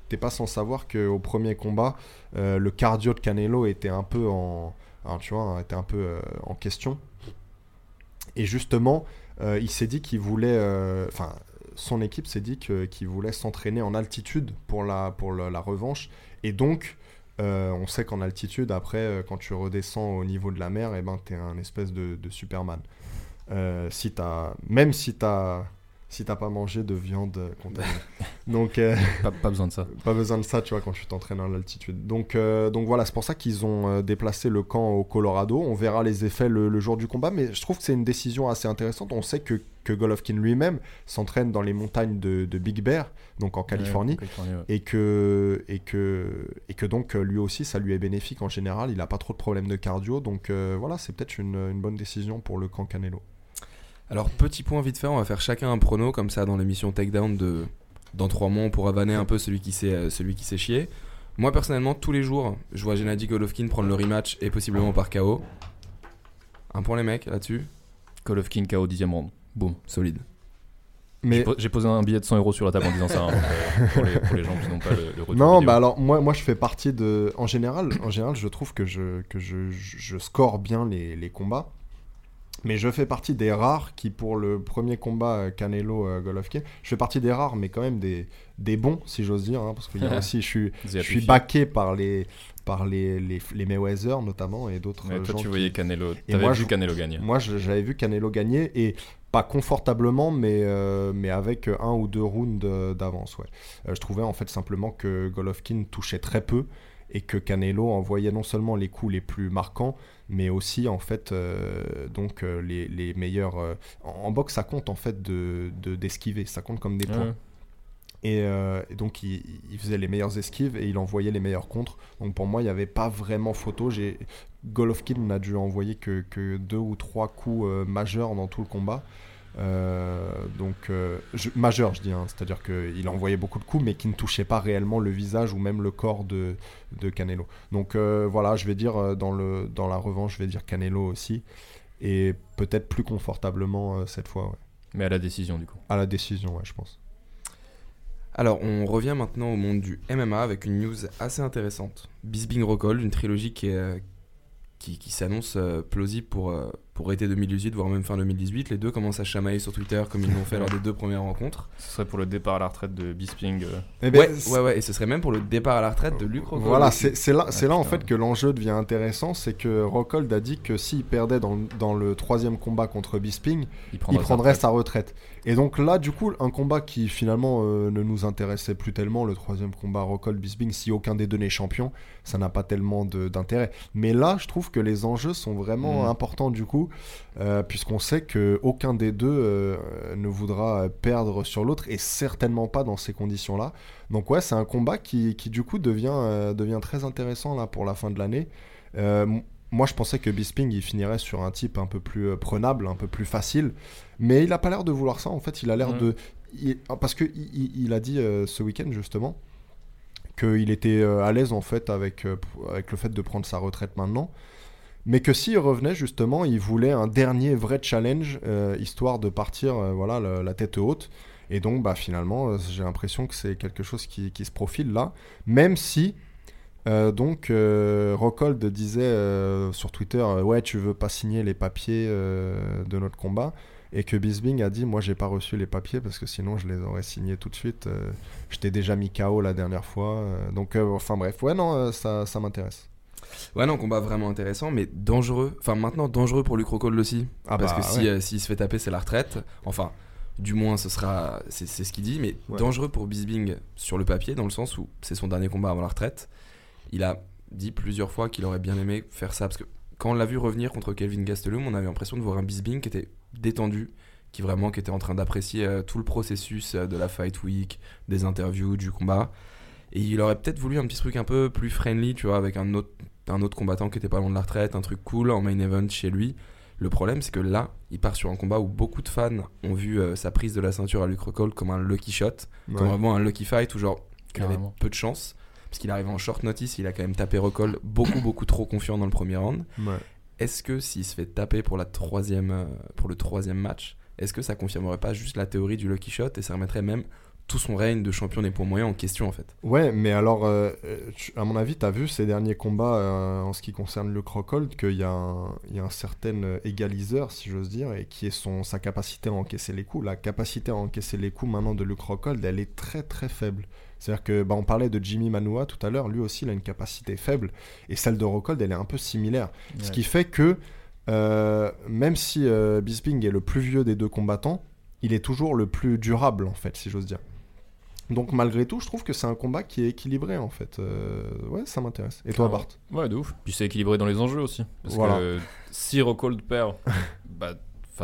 t'es pas sans savoir qu'au premier combat, euh, le cardio de Canelo était un peu en, tu vois, était un peu euh, en question. Et justement, euh, il s'est dit qu'il voulait, enfin, son équipe s'est dit qu'il voulait s'entraîner en altitude pour la, pour la, revanche. Et donc, on sait qu'en altitude, après, quand tu redescends au niveau de la mer, et eh ben, t'es un espèce de, Superman. si même si t'as si t'as pas mangé de viande contaminée. <laughs> donc euh, <laughs> pas, besoin de ça. <laughs> Pas besoin de ça, tu vois, quand tu t'entraînes à l'altitude. Donc, euh, donc voilà, c'est pour ça qu'ils ont euh, déplacé le camp au Colorado. On verra les effets le, jour du combat, mais je trouve que c'est une décision assez intéressante. On sait que, que Golovkin lui-même s'entraîne dans les montagnes de, Big Bear, donc en Californie, et que et que et que donc lui aussi, ça lui est bénéfique en général. Il a pas trop de problèmes de cardio, donc voilà, c'est peut-être une, une bonne décision pour le camp Canelo. Alors, petit point vite fait, on va faire chacun un prono, comme ça, dans l'émission Takedown de. Dans trois mois, on pourra vanner un peu celui qui s'est euh, celui qui s'est chié. Moi, personnellement, tous les jours, je vois Gennady Golovkin prendre le rematch et possiblement par KO. Un point, les mecs, là-dessus. Golovkin KO 10 round. Boum, solide. Mais j'ai posé un billet de 100 euros sur la table en disant ça hein, euh, pour, les, gens qui n'ont pas le, retour. Non, bah alors moi, moi je fais partie de. En général, en général, je trouve que je, que je, je score bien les, les combats. Mais je fais partie des rares qui, pour le premier combat euh, Canelo-Golovkin, euh, je fais partie des rares, mais quand même des, des bons, si j'ose dire, hein, parce que y a <laughs> aussi, je suis, je suis baqué par les par les, les, les Mayweather notamment et d'autres gens. Toi, tu voyais Canelo, t'avais vu Canelo gagner. Moi, j'avais vu Canelo gagner et pas confortablement, mais, euh, mais avec un ou deux rounds d'avance. Ouais. je trouvais en fait simplement que Golovkin touchait très peu et que Canelo envoyait non seulement les coups les plus marquants, mais aussi en fait euh, donc euh, les, les, meilleurs euh, en, boxe ça compte en fait de d'esquiver. Ça compte comme des points. Et, donc il, faisait les meilleures esquives et il envoyait les meilleurs contres. Donc pour moi il n'y avait pas vraiment photo. Golovkin n'a dû envoyer que, que, deux ou trois coups majeurs dans tout le combat euh, donc euh, majeur, je dis, hein. c'est-à-dire qu'il envoyait beaucoup de coups, mais qui ne touchait pas réellement le visage ou même le corps de, de Canelo. Donc euh, voilà, je vais dire dans, le, dans la revanche, je vais dire Canelo aussi, et peut-être plus confortablement cette fois. Mais à la décision du coup. À la décision, ouais, je pense. Alors, on revient maintenant au monde du MMA avec une news assez intéressante. Bisbing Rockhold, une trilogie qui, qui, qui s'annonce plausible pour, pour été 2018, voire même fin 2018. Les deux commencent à chamailler sur Twitter comme ils l'ont fait lors des deux premières rencontres. Ce serait pour le départ à la retraite de Bisping. Euh. Eh ben, ouais, ouais, et ce serait même pour le départ à la retraite de Luc Rockhold. Voilà, c'est là, c'est là en fait que l'enjeu devient intéressant, c'est que Rockhold a dit que s'il perdait dans, dans, le troisième combat contre Bisping, il, prendrait sa retraite. Et donc là, du coup, un combat qui finalement euh, ne nous intéressait plus tellement, le troisième combat Rockhold Bisping, si aucun des deux n'est champion, ça n'a pas tellement d'intérêt. Mais là, je trouve que les enjeux sont vraiment mm. importants du coup, euh, puisqu'on sait que aucun des deux euh, ne voudra perdre sur l'autre, et certainement pas dans ces conditions-là. Donc ouais, c'est un combat qui, qui, du coup devient, devient très intéressant là pour la fin de l'année. moi, je pensais que Bisping il finirait sur un type un peu plus prenable, un peu plus facile. Mais il a pas l'air de vouloir ça. En fait, il a l'air de. parce que il, a dit euh, ce week-end justement qu'il était euh, à l'aise en fait avec, euh, avec le fait de prendre sa retraite maintenant. Mais que s'il revenait justement, il voulait un dernier vrai challenge, histoire de partir voilà, la, tête haute. Et donc bah, finalement, j'ai l'impression que c'est quelque chose qui, qui, se profile là. Même si donc, Rockhold disait sur Twitter Ouais, tu veux pas signer les papiers de notre combat et que Bisbing a dit moi j'ai pas reçu les papiers parce que sinon je les aurais signés tout de suite Je euh, j'étais déjà mis KO la dernière fois euh, donc euh, enfin bref ouais non ça, ça m'intéresse Ouais, non, combat vraiment intéressant, mais dangereux. Enfin, maintenant, dangereux pour Luc Rockhold aussi. Ah parce bah, que si, ouais. euh, s'il se fait taper, c'est la retraite. Enfin, du moins, ce sera. C'est c'est ce qu'il dit, mais Ouais. dangereux pour Bisbing sur le papier, dans le sens où c'est son dernier combat avant la retraite. Il a dit plusieurs fois qu'il aurait bien aimé faire ça. Parce que quand on l'a vu revenir contre Kelvin Gastelum, on avait l'impression de voir un Bisbing qui était détendu, qui vraiment qui était en train d'apprécier euh, tout le processus euh, de la fight week, des interviews, du combat. Et il aurait peut-être voulu un petit truc un peu plus friendly, tu vois, avec un autre, un autre combattant qui était pas loin de la retraite, un truc cool en main event chez lui. Le problème, c'est que là, il part sur un combat où beaucoup de fans ont vu euh, sa prise de la ceinture à Luke Rockhold comme un lucky shot, comme vraiment un lucky fight où genre il avait peu de chance. Parce qu'il arrive en short notice, il a quand même tapé Rockhold beaucoup, beaucoup trop confiant dans le premier round. Ouais. Est-ce que s'il se fait taper pour, la troisième, euh, pour le troisième match, est-ce que ça confirmerait pas juste la théorie du lucky shot et ça remettrait même tout son règne de champion des poids moyens en question en fait Ouais, mais alors, euh, tu- à mon avis, tu as vu ces derniers combats euh, en ce qui concerne le Crocold qu'il y, a un- il y a un certain euh, égaliseur, si j'ose dire, et qui est son, sa capacité à encaisser les coups. La capacité à encaisser les coups maintenant de Luke Rockhold, elle est très très faible. C'est-à-dire que, bah, on parlait de Jimmy Manua tout à l'heure, lui aussi, il a une capacité faible, et celle de Rockhold, elle est un peu similaire. Ce qui fait que, euh, même si euh, Bisping est le plus vieux des deux combattants, il est toujours le plus durable, en fait, si j'ose dire. Donc malgré tout, je trouve que c'est un combat qui est équilibré en fait. Euh, ouais, ça m'intéresse. Et toi, Clairement. Bart Ouais, de ouf. Puis c'est équilibré dans les enjeux aussi. Parce Voilà. que si Rockhold perd, <laughs> bah,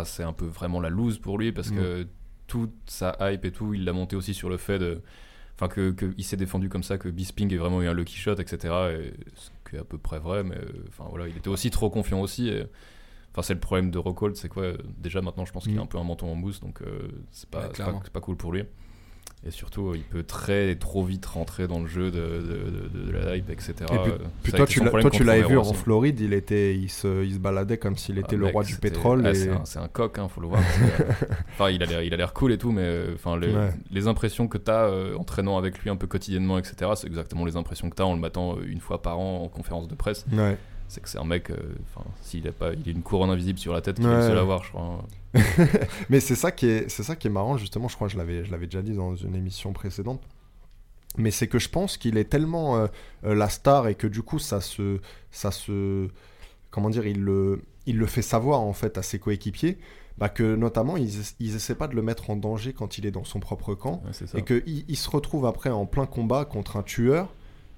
c'est un peu vraiment la lose pour lui parce que toute sa hype et tout, il l'a monté aussi sur le fait de. Enfin, que, que s'est défendu comme ça, que Bisping ait vraiment eu un lucky shot, etc. Et ce qui est à peu près vrai, mais euh, enfin voilà, il était aussi trop confiant aussi. et- Enfin, c'est le problème de Rockhold, c'est quoi euh, Déjà maintenant, je pense qu'il Mm. a un peu un menton en mousse, donc euh, c'est pas, Ouais, pas cool pour lui. Et surtout, il peut très trop vite rentrer dans le jeu de, de, de- de la hype, etc. Et puis, toi, tu tu l'avais vu en aussi. Floride, il était, il se, il se baladait comme s'il était Ah, le mec, roi du pétrole. ah, et... c'est, un, coq, hein, faut le voir. euh, <laughs> Enfin, il a l'air, il a l'air cool et tout, mais euh, enfin, les, Ouais. les impressions que t'as euh, en traînant avec lui un peu quotidiennement, etc. C'est exactement les impressions que t'as en le mettant euh, une fois par an en conférence de presse. Ouais. C'est que c'est un mec, euh, enfin, s'il a pas, il a une couronne invisible sur la tête, est Ouais. le seul à voir, je crois. <laughs> Mais c'est ça qui est, c'est ça qui est marrant justement. Je crois que je l'avais, je l'avais déjà dit dans une émission précédente. Mais c'est que je pense qu'il est tellement euh, euh, la star et que du coup ça se, ça se, comment dire, il le, il le fait savoir en fait à ses coéquipiers, bah, que notamment ils, ils essaient pas de le mettre en danger quand il est dans son propre camp. Ouais, et qu'il il se retrouve après en plein combat contre un tueur,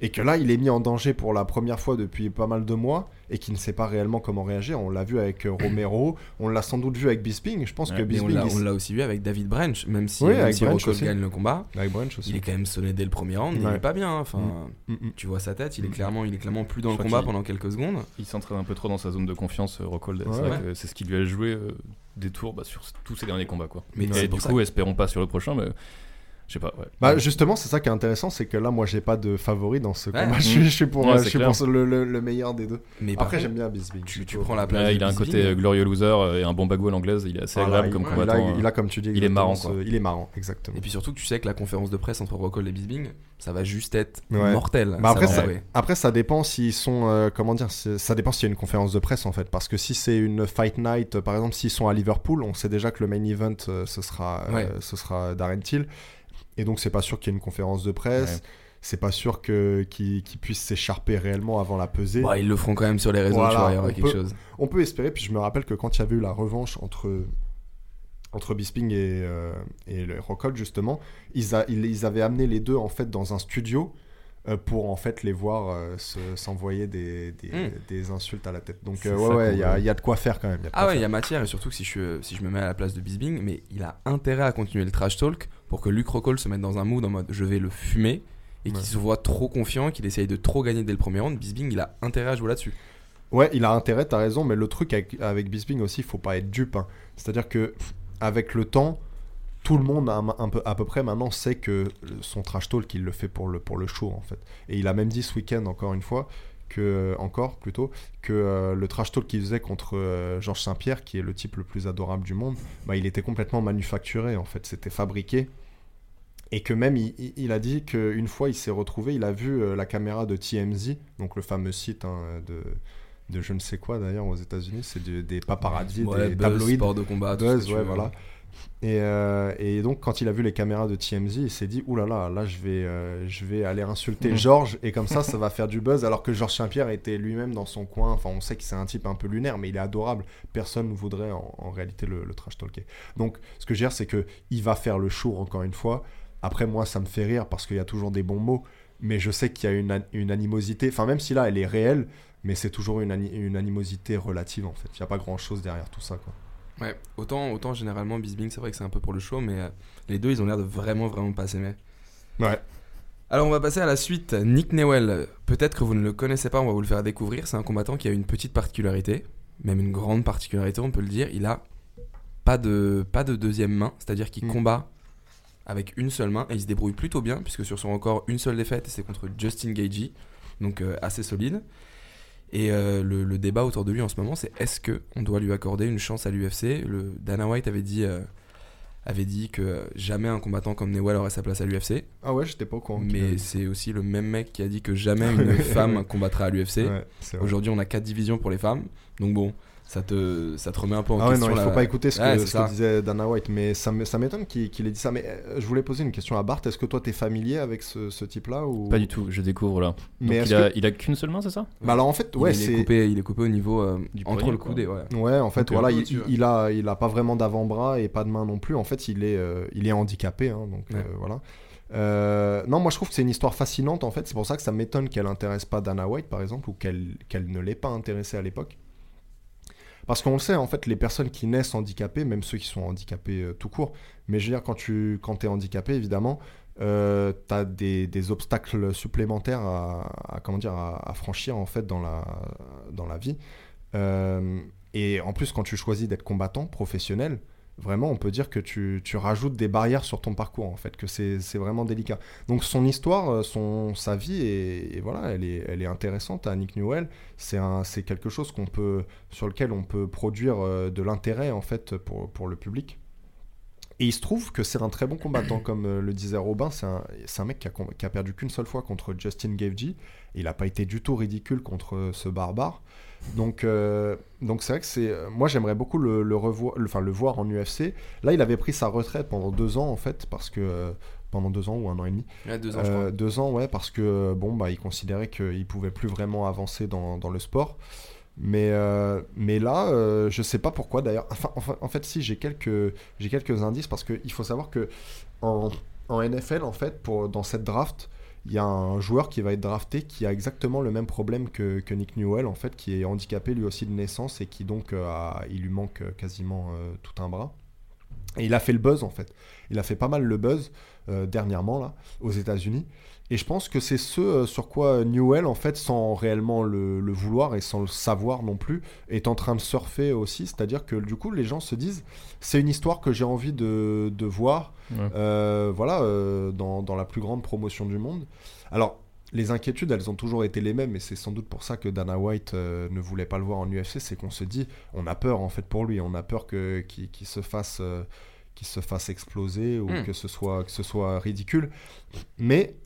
et que là, il est mis en danger pour la première fois depuis pas mal de mois, et qu'il ne sait pas réellement comment réagir. On l'a vu avec euh, Romero, <coughs> on l'a sans doute vu avec Bisping. Je pense Ouais, que on Bisping, l'a il- on l'a aussi vu avec David Branch, même si, Oui, même si Branch gagne le combat, avec Branch aussi. il est quand même sonné dès le premier round, il Ouais. est pas bien. hein. Enfin, Mm, mm. tu vois sa tête, il est Mm. clairement, il est clairement plus dans Je le combat pendant quelques secondes. Il s'entraîne un peu trop dans sa zone de confiance, euh, Rockhold. Ouais, c'est vrai ouais. que c'est ce qui lui a joué euh, des tours bah, sur tous ses derniers combats, quoi. Mais et du coup, espérons pas sur le prochain, mais je sais pas. Ouais. Bah, justement, c'est ça qui est intéressant, c'est que là, moi, j'ai pas de favori dans ce Ouais. combat. <laughs> Je, suis, je suis pour, Ouais, je suis pour le, le- le meilleur des deux. Mais Après, j'aime bien Bisping. tu, prends la place. Il a un côté euh, glorieux loser euh, et un bon bagou à l'anglaise. Il est assez Ah, agréable il- comme il, combattant. a, euh. il a, comme tu dis, il est marrant, ce- quoi. Il est marrant, exactement. Et puis surtout, tu sais que la conférence de presse entre Rockhold et Bisbing, ça va juste être Ouais. mortel. Bah après, ça, après, ça dépend s'ils sont. euh, comment dire Ça dépend s'il y a une conférence de presse en fait. Parce que si c'est une fight night, par exemple, s'ils sont à Liverpool, on sait déjà que le main event, euh, ce sera, euh, ce sera Darren Till. Et donc, c'est pas sûr qu'il y ait une conférence de presse. Ouais. C'est pas sûr que- qu'ils puissent s'écharper réellement avant la pesée. Bah, ils le feront quand même sur les réseaux, Voilà, tu vois, il y aura on quelque peut- chose. On peut espérer. Puis je me rappelle que quand il y avait eu la revanche entre entre Bisping et, euh, et le Rockhold justement, ils, a- ils, ils avaient amené les deux en fait dans un studio euh, pour en fait les voir euh, se- s'envoyer des, des, Mm. des insultes à la tête. Donc euh, ouais, ouais, il y, a- y a de quoi faire quand même. Ah ouais, il y a matière, et surtout que si je, si je me mets à la place de Bisbing, mais il a intérêt à continuer le trash talk pour que Rockhold se mette dans un mood en mode je vais le fumer et qu'il se voit trop confiant, qu'il essaye de trop gagner dès le premier round. Bisbing, il a intérêt à jouer là-dessus. Ouais, il a intérêt, t'as raison, mais le truc avec, avec Bisping aussi, il faut pas être dupe. hein. C'est-à-dire que avec le temps, tout le monde a un, un peu, à peu près maintenant sait que son trash talk, il le fait pour le, pour le show en fait. Et il a même dit ce week-end encore une fois que encore plutôt que euh, le trash talk qu'il faisait contre euh, Georges Saint-Pierre, qui est le type le plus adorable du monde, bah, il était complètement manufacturé en fait, c'était fabriqué. Et que même il, il- il a dit qu'une fois il s'est retrouvé, il a vu euh, la caméra de TMZ, donc le fameux site hein, de, de je ne sais quoi d'ailleurs aux États-Unis, c'est de- des paparazzi, Ouais, des buzz, tabloïds, sport de combat, tout Buzz, ce que tu ouais, veux. voilà, Et, euh, et donc, quand il a vu les caméras de TMZ, il s'est dit Oulala, là là, là, je, vais, euh, je vais aller insulter Mhm. Georges, et comme ça, <laughs> ça va faire du buzz. Alors que Georges Saint-Pierre était lui-même dans son coin. Enfin, on sait que c'est un type un peu lunaire, mais il est adorable. Personne ne voudrait en, en réalité le, le trash talker. Donc, ce que je veux dire, c'est que il va faire le show encore une fois. Après, moi, ça me fait rire parce qu'il y a toujours des bons mots, mais je sais qu'il y a une, an- une animosité. Enfin, même si là, elle est réelle, mais c'est toujours une, une animosité relative en fait. Il n'y a pas grand-chose derrière tout ça, quoi. Ouais, autant, autant généralement Bisbing, c'est vrai que c'est un peu pour le show, mais euh, les deux, ils ont l'air de vraiment, vraiment pas s'aimer. Ouais. Alors on va passer à la suite. Nick Newell, peut-être que vous ne le connaissez pas, on va vous le faire découvrir. C'est un combattant qui a une petite particularité, même une grande particularité, on peut le dire. Il a pas de, pas de deuxième main, c'est-à-dire qu'il Mm. combat avec une seule main et il se débrouille plutôt bien, puisque sur son record, une seule défaite, c'est contre Justin Gagey, donc euh, assez solide. Et euh, le, le débat autour de lui en ce moment, c'est est-ce que on doit lui accorder une chance à l'UFC Le Dana White avait dit, euh, avait dit que jamais un combattant comme Newell aurait sa place à l'UFC. Ah ouais, j'étais pas au courant. Mais c'est aussi le même mec qui a dit que jamais une <laughs> femme combattra à l'UFC. Ouais. Aujourd'hui, on a quatre divisions pour les femmes. Donc bon, ça te, ça te remet un peu en Ah ouais, question. non, il faut la- pas écouter ce que, Ouais, ce disait Dana White, mais ça m'étonne qu'il ait dit ça. Mais euh, je voulais poser une question à Bart. Est-ce que toi, t'es familier avec ce, ce type-là ou... Pas du tout, je découvre là. Mais Donc il, a, que- il a qu'une seule main, c'est ça? Bah alors en fait, Il, ouais, il est coupé, il est coupé au niveau euh, Du entre poignet, le coude et ouais. Ouais, en fait, Donc, voilà, il, ouais. il a, il a pas vraiment d'avant-bras et pas de main non plus. En fait, il est, euh, il est handicapé, hein, donc Ouais. euh, voilà. Euh, non, moi je trouve que c'est une histoire fascinante en fait. C'est pour ça que ça m'étonne qu'elle intéresse pas Dana White par exemple ou qu'elle qu'elle ne l'ait pas intéressée à l'époque. Parce qu'on le sait, en fait, les personnes qui naissent handicapées, même ceux qui sont handicapés euh, tout court, mais je veux dire, quand tu es handicapé, évidemment, euh, tu as des, obstacles supplémentaires à, comment dire, à, franchir en fait dans la, dans la vie. Euh, et en plus, quand tu choisis d'être combattant professionnel, vraiment, on peut dire que tu, tu rajoutes des barrières sur ton parcours, en fait, que c'est vraiment délicat. Donc son histoire, euh, son, sa vie, et, et voilà, elle est, elle est intéressante à Nick Newell. C'est quelque chose qu'on peut, sur lequel on peut produire euh, de l'intérêt, en fait, pour, pour le public. Et il se trouve que c'est un très bon combattant, <coughs> comme euh, le disait Robin. C'est un, un mec qui a, qui a perdu qu'une seule fois contre Justin Gaethje. Il n'a pas été du tout ridicule contre ce barbare. Donc, euh, donc c'est vrai que c'est. euh, Moi, j'aimerais beaucoup le, le revoir, le, enfin, le voir en UFC. Là, il avait pris sa retraite pendant deux ans, en fait, parce que. euh, pendant deux ans ou un an et demi. Ouais, deux ans, je crois. deux ans, ouais, parce que bon, bah, il considérait qu'il pouvait plus vraiment avancer dans, dans le sport. Mais, euh, mais là, euh, je sais pas pourquoi d'ailleurs. Enfin, enfin, en fait, si j'ai quelques, j'ai quelques indices parce qu'il faut savoir que en, en NFL, en fait, pour, dans cette draft, il y a un joueur qui va être drafté qui a exactement le même problème que, Nick Newell, en fait, qui est handicapé lui aussi de naissance et qui donc euh, il lui manque euh, quasiment euh, tout un bras. Et il a fait le buzz en fait. Il a fait pas mal le buzz dernièrement là aux États-Unis. Et je pense que c'est ce euh, sur quoi Newell, en fait, sans réellement le, le vouloir et sans le savoir non plus, est en train de surfer aussi. C'est-à-dire que du coup, les gens se disent, c'est une histoire que j'ai envie de, de voir, Ouais. euh, voilà, euh, dans, dans la plus grande promotion du monde. Alors, les inquiétudes, elles ont toujours été les mêmes, et c'est sans doute pour ça que Dana White euh, ne voulait pas le voir en UFC, c'est qu'on se dit, on a peur en fait pour lui, on a peur que qu'il se fasse, euh, qu'il se fasse exploser ou Hmm. que ce soit que ce soit ridicule. Mais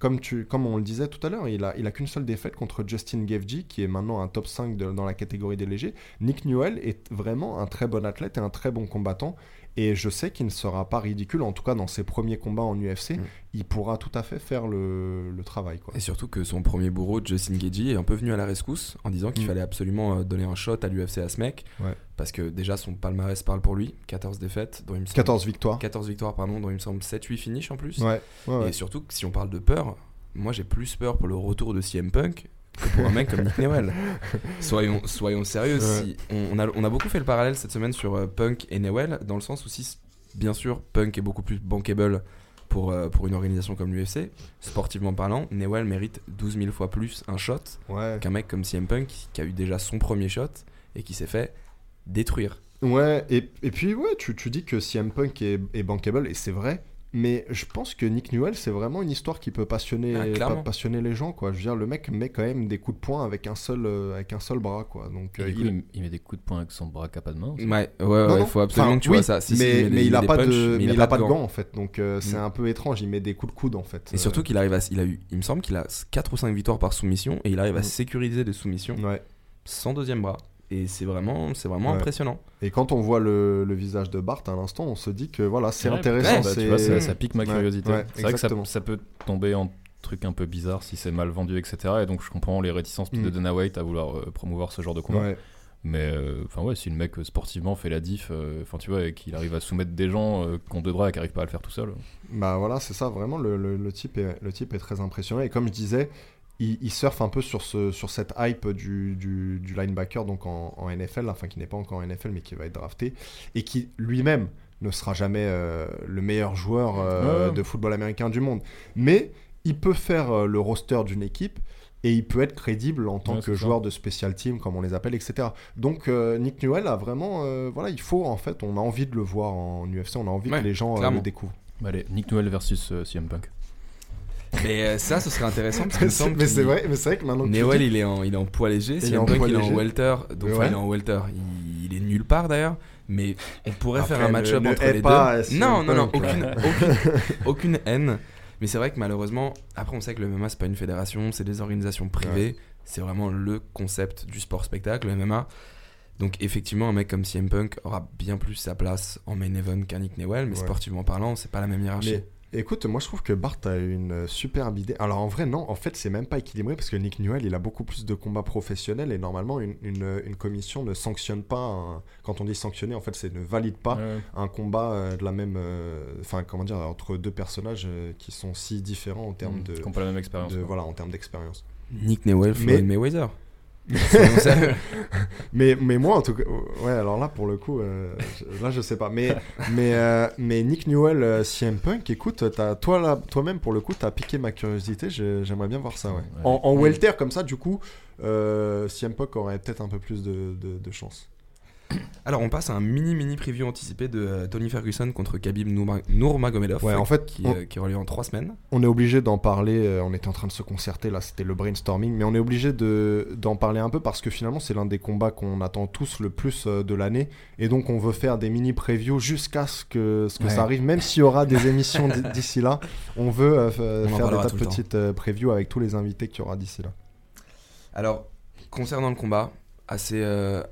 comme, on le disait tout à l'heure, il a, qu'une seule défaite contre Justin Gaethje, qui est maintenant un top 5 de- dans la catégorie des légers. Nick Newell est vraiment un très bon athlète et un très bon combattant. Et je sais qu'il ne sera pas ridicule, en tout cas dans ses premiers combats en UFC, Mm. il pourra tout à fait faire le, le travail. Quoi. Et surtout que son premier bourreau, Justin Gagey, est un peu venu à la rescousse en disant qu'il Mm. fallait absolument euh, donner un shot à l'UFC à ce mec. Ouais. Parce que déjà, son palmarès parle pour lui. 14 défaites, dont il me semble... 14 victoires. 14 victoires, pardon, dont il me semble 7-8 finishes en plus. Ouais, ouais, ouais. Et surtout, que si on parle de peur, moi j'ai plus peur pour le retour de CM Punk pour un mec comme Nick Newell. <laughs> Soyons, soyons sérieux, Ouais. si, on, on a, on a beaucoup fait le parallèle cette semaine sur euh, Punk et Newell, dans le sens où si, bien sûr, Punk est beaucoup plus bankable pour, euh, pour une organisation comme l'UFC, sportivement parlant, Newell mérite 12 000 fois plus un shot Ouais. qu'un mec comme CM Punk qui a eu déjà son premier shot et qui s'est fait détruire. Ouais, et, et puis ouais, tu, tu dis que CM Punk est, est bankable, et c'est vrai, mais je pense que Nick Newell, c'est vraiment une histoire qui peut passionner, Ah, passionner les gens, quoi. Je veux dire, le mec met quand même des coups de poing avec un seul, euh, avec un seul bras, quoi. Donc, euh, du coup, il- il... il met des coups de poing avec son bras qui a pas de main. aussi. Ouais, ouais, non. faut absolument Enfin, que tu oui, vois ça. Si, si, mais, il met a des pas de, mais il a pas de gants en fait, donc euh, c'est Mm. un peu étrange. Il met des coups de coude en fait. Et surtout qu'il arrive à. Il a eu, il me semble qu'il a 4 ou 5 victoires par soumission et il arrive à Mm. sécuriser des soumissions ouais. sans deuxième bras. Et c'est vraiment, c'est vraiment impressionnant. Et quand on voit le, le, visage de Bart à l'instant, on se dit que voilà, c'est intéressant. Bah, tu vois, ça, pique ma curiosité. c'est vrai que ça, ça, peut tomber en truc un peu bizarre si c'est mal vendu, etc. Et donc je comprends les réticences de mm. Dana White à vouloir euh, promouvoir ce genre de combat. Mais euh, enfin ouais, si le mec sportivement fait la diff, euh, enfin tu vois, et qu'il arrive à soumettre des gens qui ont deux bras et qui n'arrivent pas à le faire tout seul. Bah voilà, c'est ça, vraiment le, le, type est, le type est très impressionnant. Et comme je disais, il, surfe un peu sur, ce, sur cette hype du, du, linebacker donc en, en, NFL, enfin qui n'est pas encore en NFL mais qui va être drafté, et qui lui-même ne sera jamais le meilleur joueur de football américain du monde. Mais il peut faire euh, le roster d'une équipe et il peut être crédible en tant que joueur de special team, comme on les appelle, etc. Donc euh, Nick Newell a vraiment, euh, voilà, il faut en fait, on a envie de le voir en UFC, on a envie que les gens le découvrent. allez, Nick Newell versus CM Punk. Mais ça, ce serait intéressant parce que <laughs> mais c'est vrai, mais c'est vrai que maintenant. Newell, il est en, il est en poids léger. CM Punk, il est en welter. Donc il est en welter. Il, est nulle part d'ailleurs. Mais on pourrait faire un match-up entre les deux. Non, non, non, aucune, <laughs> aucune haine. Mais c'est vrai que malheureusement, après on sait que le MMA c'est pas une fédération, c'est des organisations privées, c'est vraiment le concept du sport spectacle, le MMA. Donc effectivement, un mec comme CM Punk aura bien plus sa place en main event qu'un Nick Newell, mais sportivement parlant, c'est pas la même hiérarchie. Écoute, moi je trouve que Bart a une superbe idée. Alors en vrai, non, en fait, c'est même pas équilibré parce que Nick Newell, il a beaucoup plus de combats professionnels et normalement, une, une, commission ne sanctionne pas. Quand on dit sanctionner, en fait, c'est ne valide pas un combat euh, de la même. Euh, enfin, comment dire, entre deux personnages euh, qui sont si différents en termes mmh. de. Qui n'ont pas la même expérience. Voilà, en termes d'expérience. Nick Newell, Floyd Mayweather. <laughs> mais, mais moi, en tout cas, ouais, alors là, pour le coup, euh, là, je sais pas. Mais, mais, euh, mais Nick Newell, euh, CM Punk, écoute, as, toi, là, toi-même, pour le coup, t'as piqué ma curiosité. J'aimerais bien voir ça, ouais. En, en, welter, comme ça, du coup, CM Punk aurait peut-être un peu plus de, de, de chance. <coughs> Alors, on passe à un mini mini preview anticipé de euh, Tony Ferguson contre Khabib Nurmagomedov, ouais, en fait, qui, on, euh, en trois semaines. On est obligé d'en parler. Euh, on était en train de se concerter là, c'était le brainstorming, mais on est obligé d'en parler un peu parce que finalement, c'est l'un des combats qu'on attend tous le plus de l'année, et donc on veut faire des mini previews jusqu'à ce que ce que ça arrive, même s'il y aura des émissions <laughs> d'ici là. On veut faire des tas de petites previews avec tous les invités qu'il y aura d'ici là. Alors, concernant le combat, assez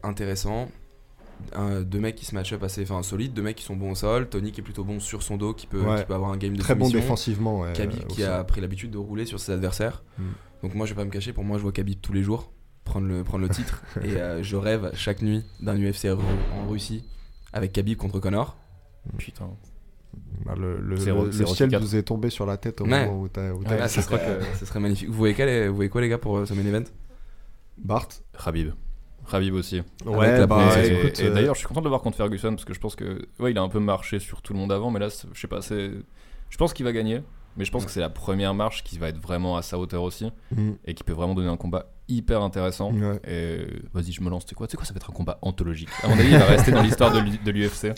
intéressant deux mecs qui se match up assez enfin solides, deux mecs qui sont bons au sol, Tony qui est plutôt bon sur son dos, qui peut, qui peut avoir un game de Très bon défensivement. Ouais, Khabib qui a pris l'habitude de rouler sur ses adversaires. Mm. Donc moi je vais pas me cacher, pour moi je vois Khabib tous les jours prendre le, prendre le titre <laughs> et euh, je rêve chaque nuit d'un UFC en Russie avec Khabib contre Connor. Mm. Putain. Bah, le, le, ciel vous est tombé sur la tête au moment où t'as. Ouais, ça, serait, ça serait magnifique. Vous voyez, quel vous voyez quoi les gars pour euh, ce main event? Bart Khabib. Khabib aussi. Ouais, bah, et, euh, d'ailleurs, je suis content de le voir contre Ferguson parce que je pense que ouais, il a un peu marché sur tout le monde avant, mais là, je sais pas, c'est, je pense qu'il va gagner, mais je pense que c'est la première marche qui va être vraiment à sa hauteur aussi mm. et qui peut vraiment donner un combat hyper intéressant. Et vas-y, je me lance. Tu sais quoi, tu sais quoi, ça va être un combat anthologique? À mon avis, il va rester dans l'histoire de l'UFC.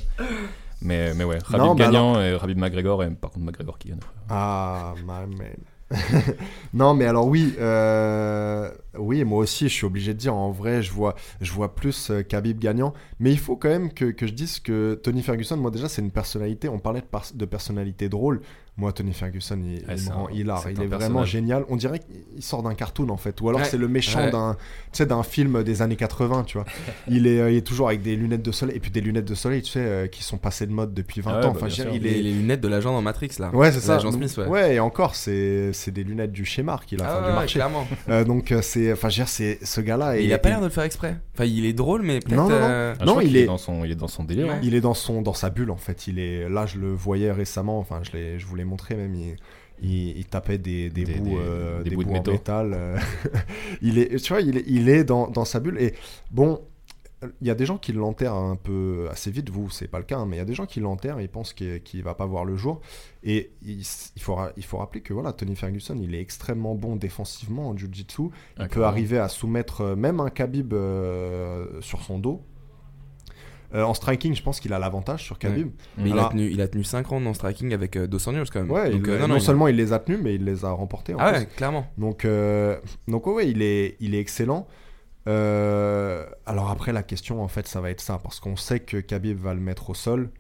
Mais, mais ouais, Khabib gagnant et Khabib McGregor, et par contre McGregor qui gagne. Ah, my man. <laughs> non, mais alors oui, euh, oui, moi aussi, je suis obligé de dire, en vrai, je vois, je vois plus euh, Khabib gagnant, mais il faut quand même que, que, je dise que Tony Ferguson, moi déjà, c'est une personnalité, on parlait de, de personnalité drôle, moi, Tony Ferguson, il, il me rend hilar. il est vraiment génial. On dirait qu'il sort d'un cartoon en fait, ou alors c'est le méchant d'un, d'un film des années 80, tu vois. <laughs> il, est, euh, il est toujours avec des lunettes de soleil et puis des lunettes de soleil, tu sais, euh, qui sont passées de mode depuis 20 ans. Bah, enfin, il est... les lunettes de l'agent dans Matrix là. Ouais, c'est ça. Smith, ouais. ouais. et encore, c'est, des lunettes du schéma qu'il a, ah, du marché. Euh, donc c'est, enfin, c'est ce gars-là. Et, il a pas l'air de le faire exprès. Enfin, il est drôle, mais peut-être. Non, non, non. non ah, il, est... dans son, il est dans son délire. Il est dans son, dans sa bulle en fait. Il est là, je le voyais récemment. Enfin, je l'ai, je vous l'ai montré même. Il il, tapait des, des, bouts, des, bouts, de métal. Euh. <laughs> il est, tu vois, il est, il est dans, dans, sa bulle. Et bon, il y a des gens qui l'enterrent un peu assez vite. Vous, c'est pas le cas, hein, mais il y a des gens qui l'enterrent et ils pensent qu'il ne va pas voir le jour. Et il, il, faut, il faut rappeler que voilà, Tony Ferguson, il est extrêmement bon défensivement en jiu-jitsu. Il peut arriver à soumettre euh, même un Khabib euh, sur son dos. Euh, en striking, je pense qu'il a l'avantage sur Khabib. Mais il, a tenu, il a tenu 5 rounds en striking avec euh, Dos Anjos quand même. Ouais, euh, non, seulement il les a tenus, mais il les a remportés. En ah ouais, clairement. Donc, donc ouais, il est, il est excellent. Alors après, la question, en fait, ça va être ça, parce qu'on sait que Khabib va le mettre au sol.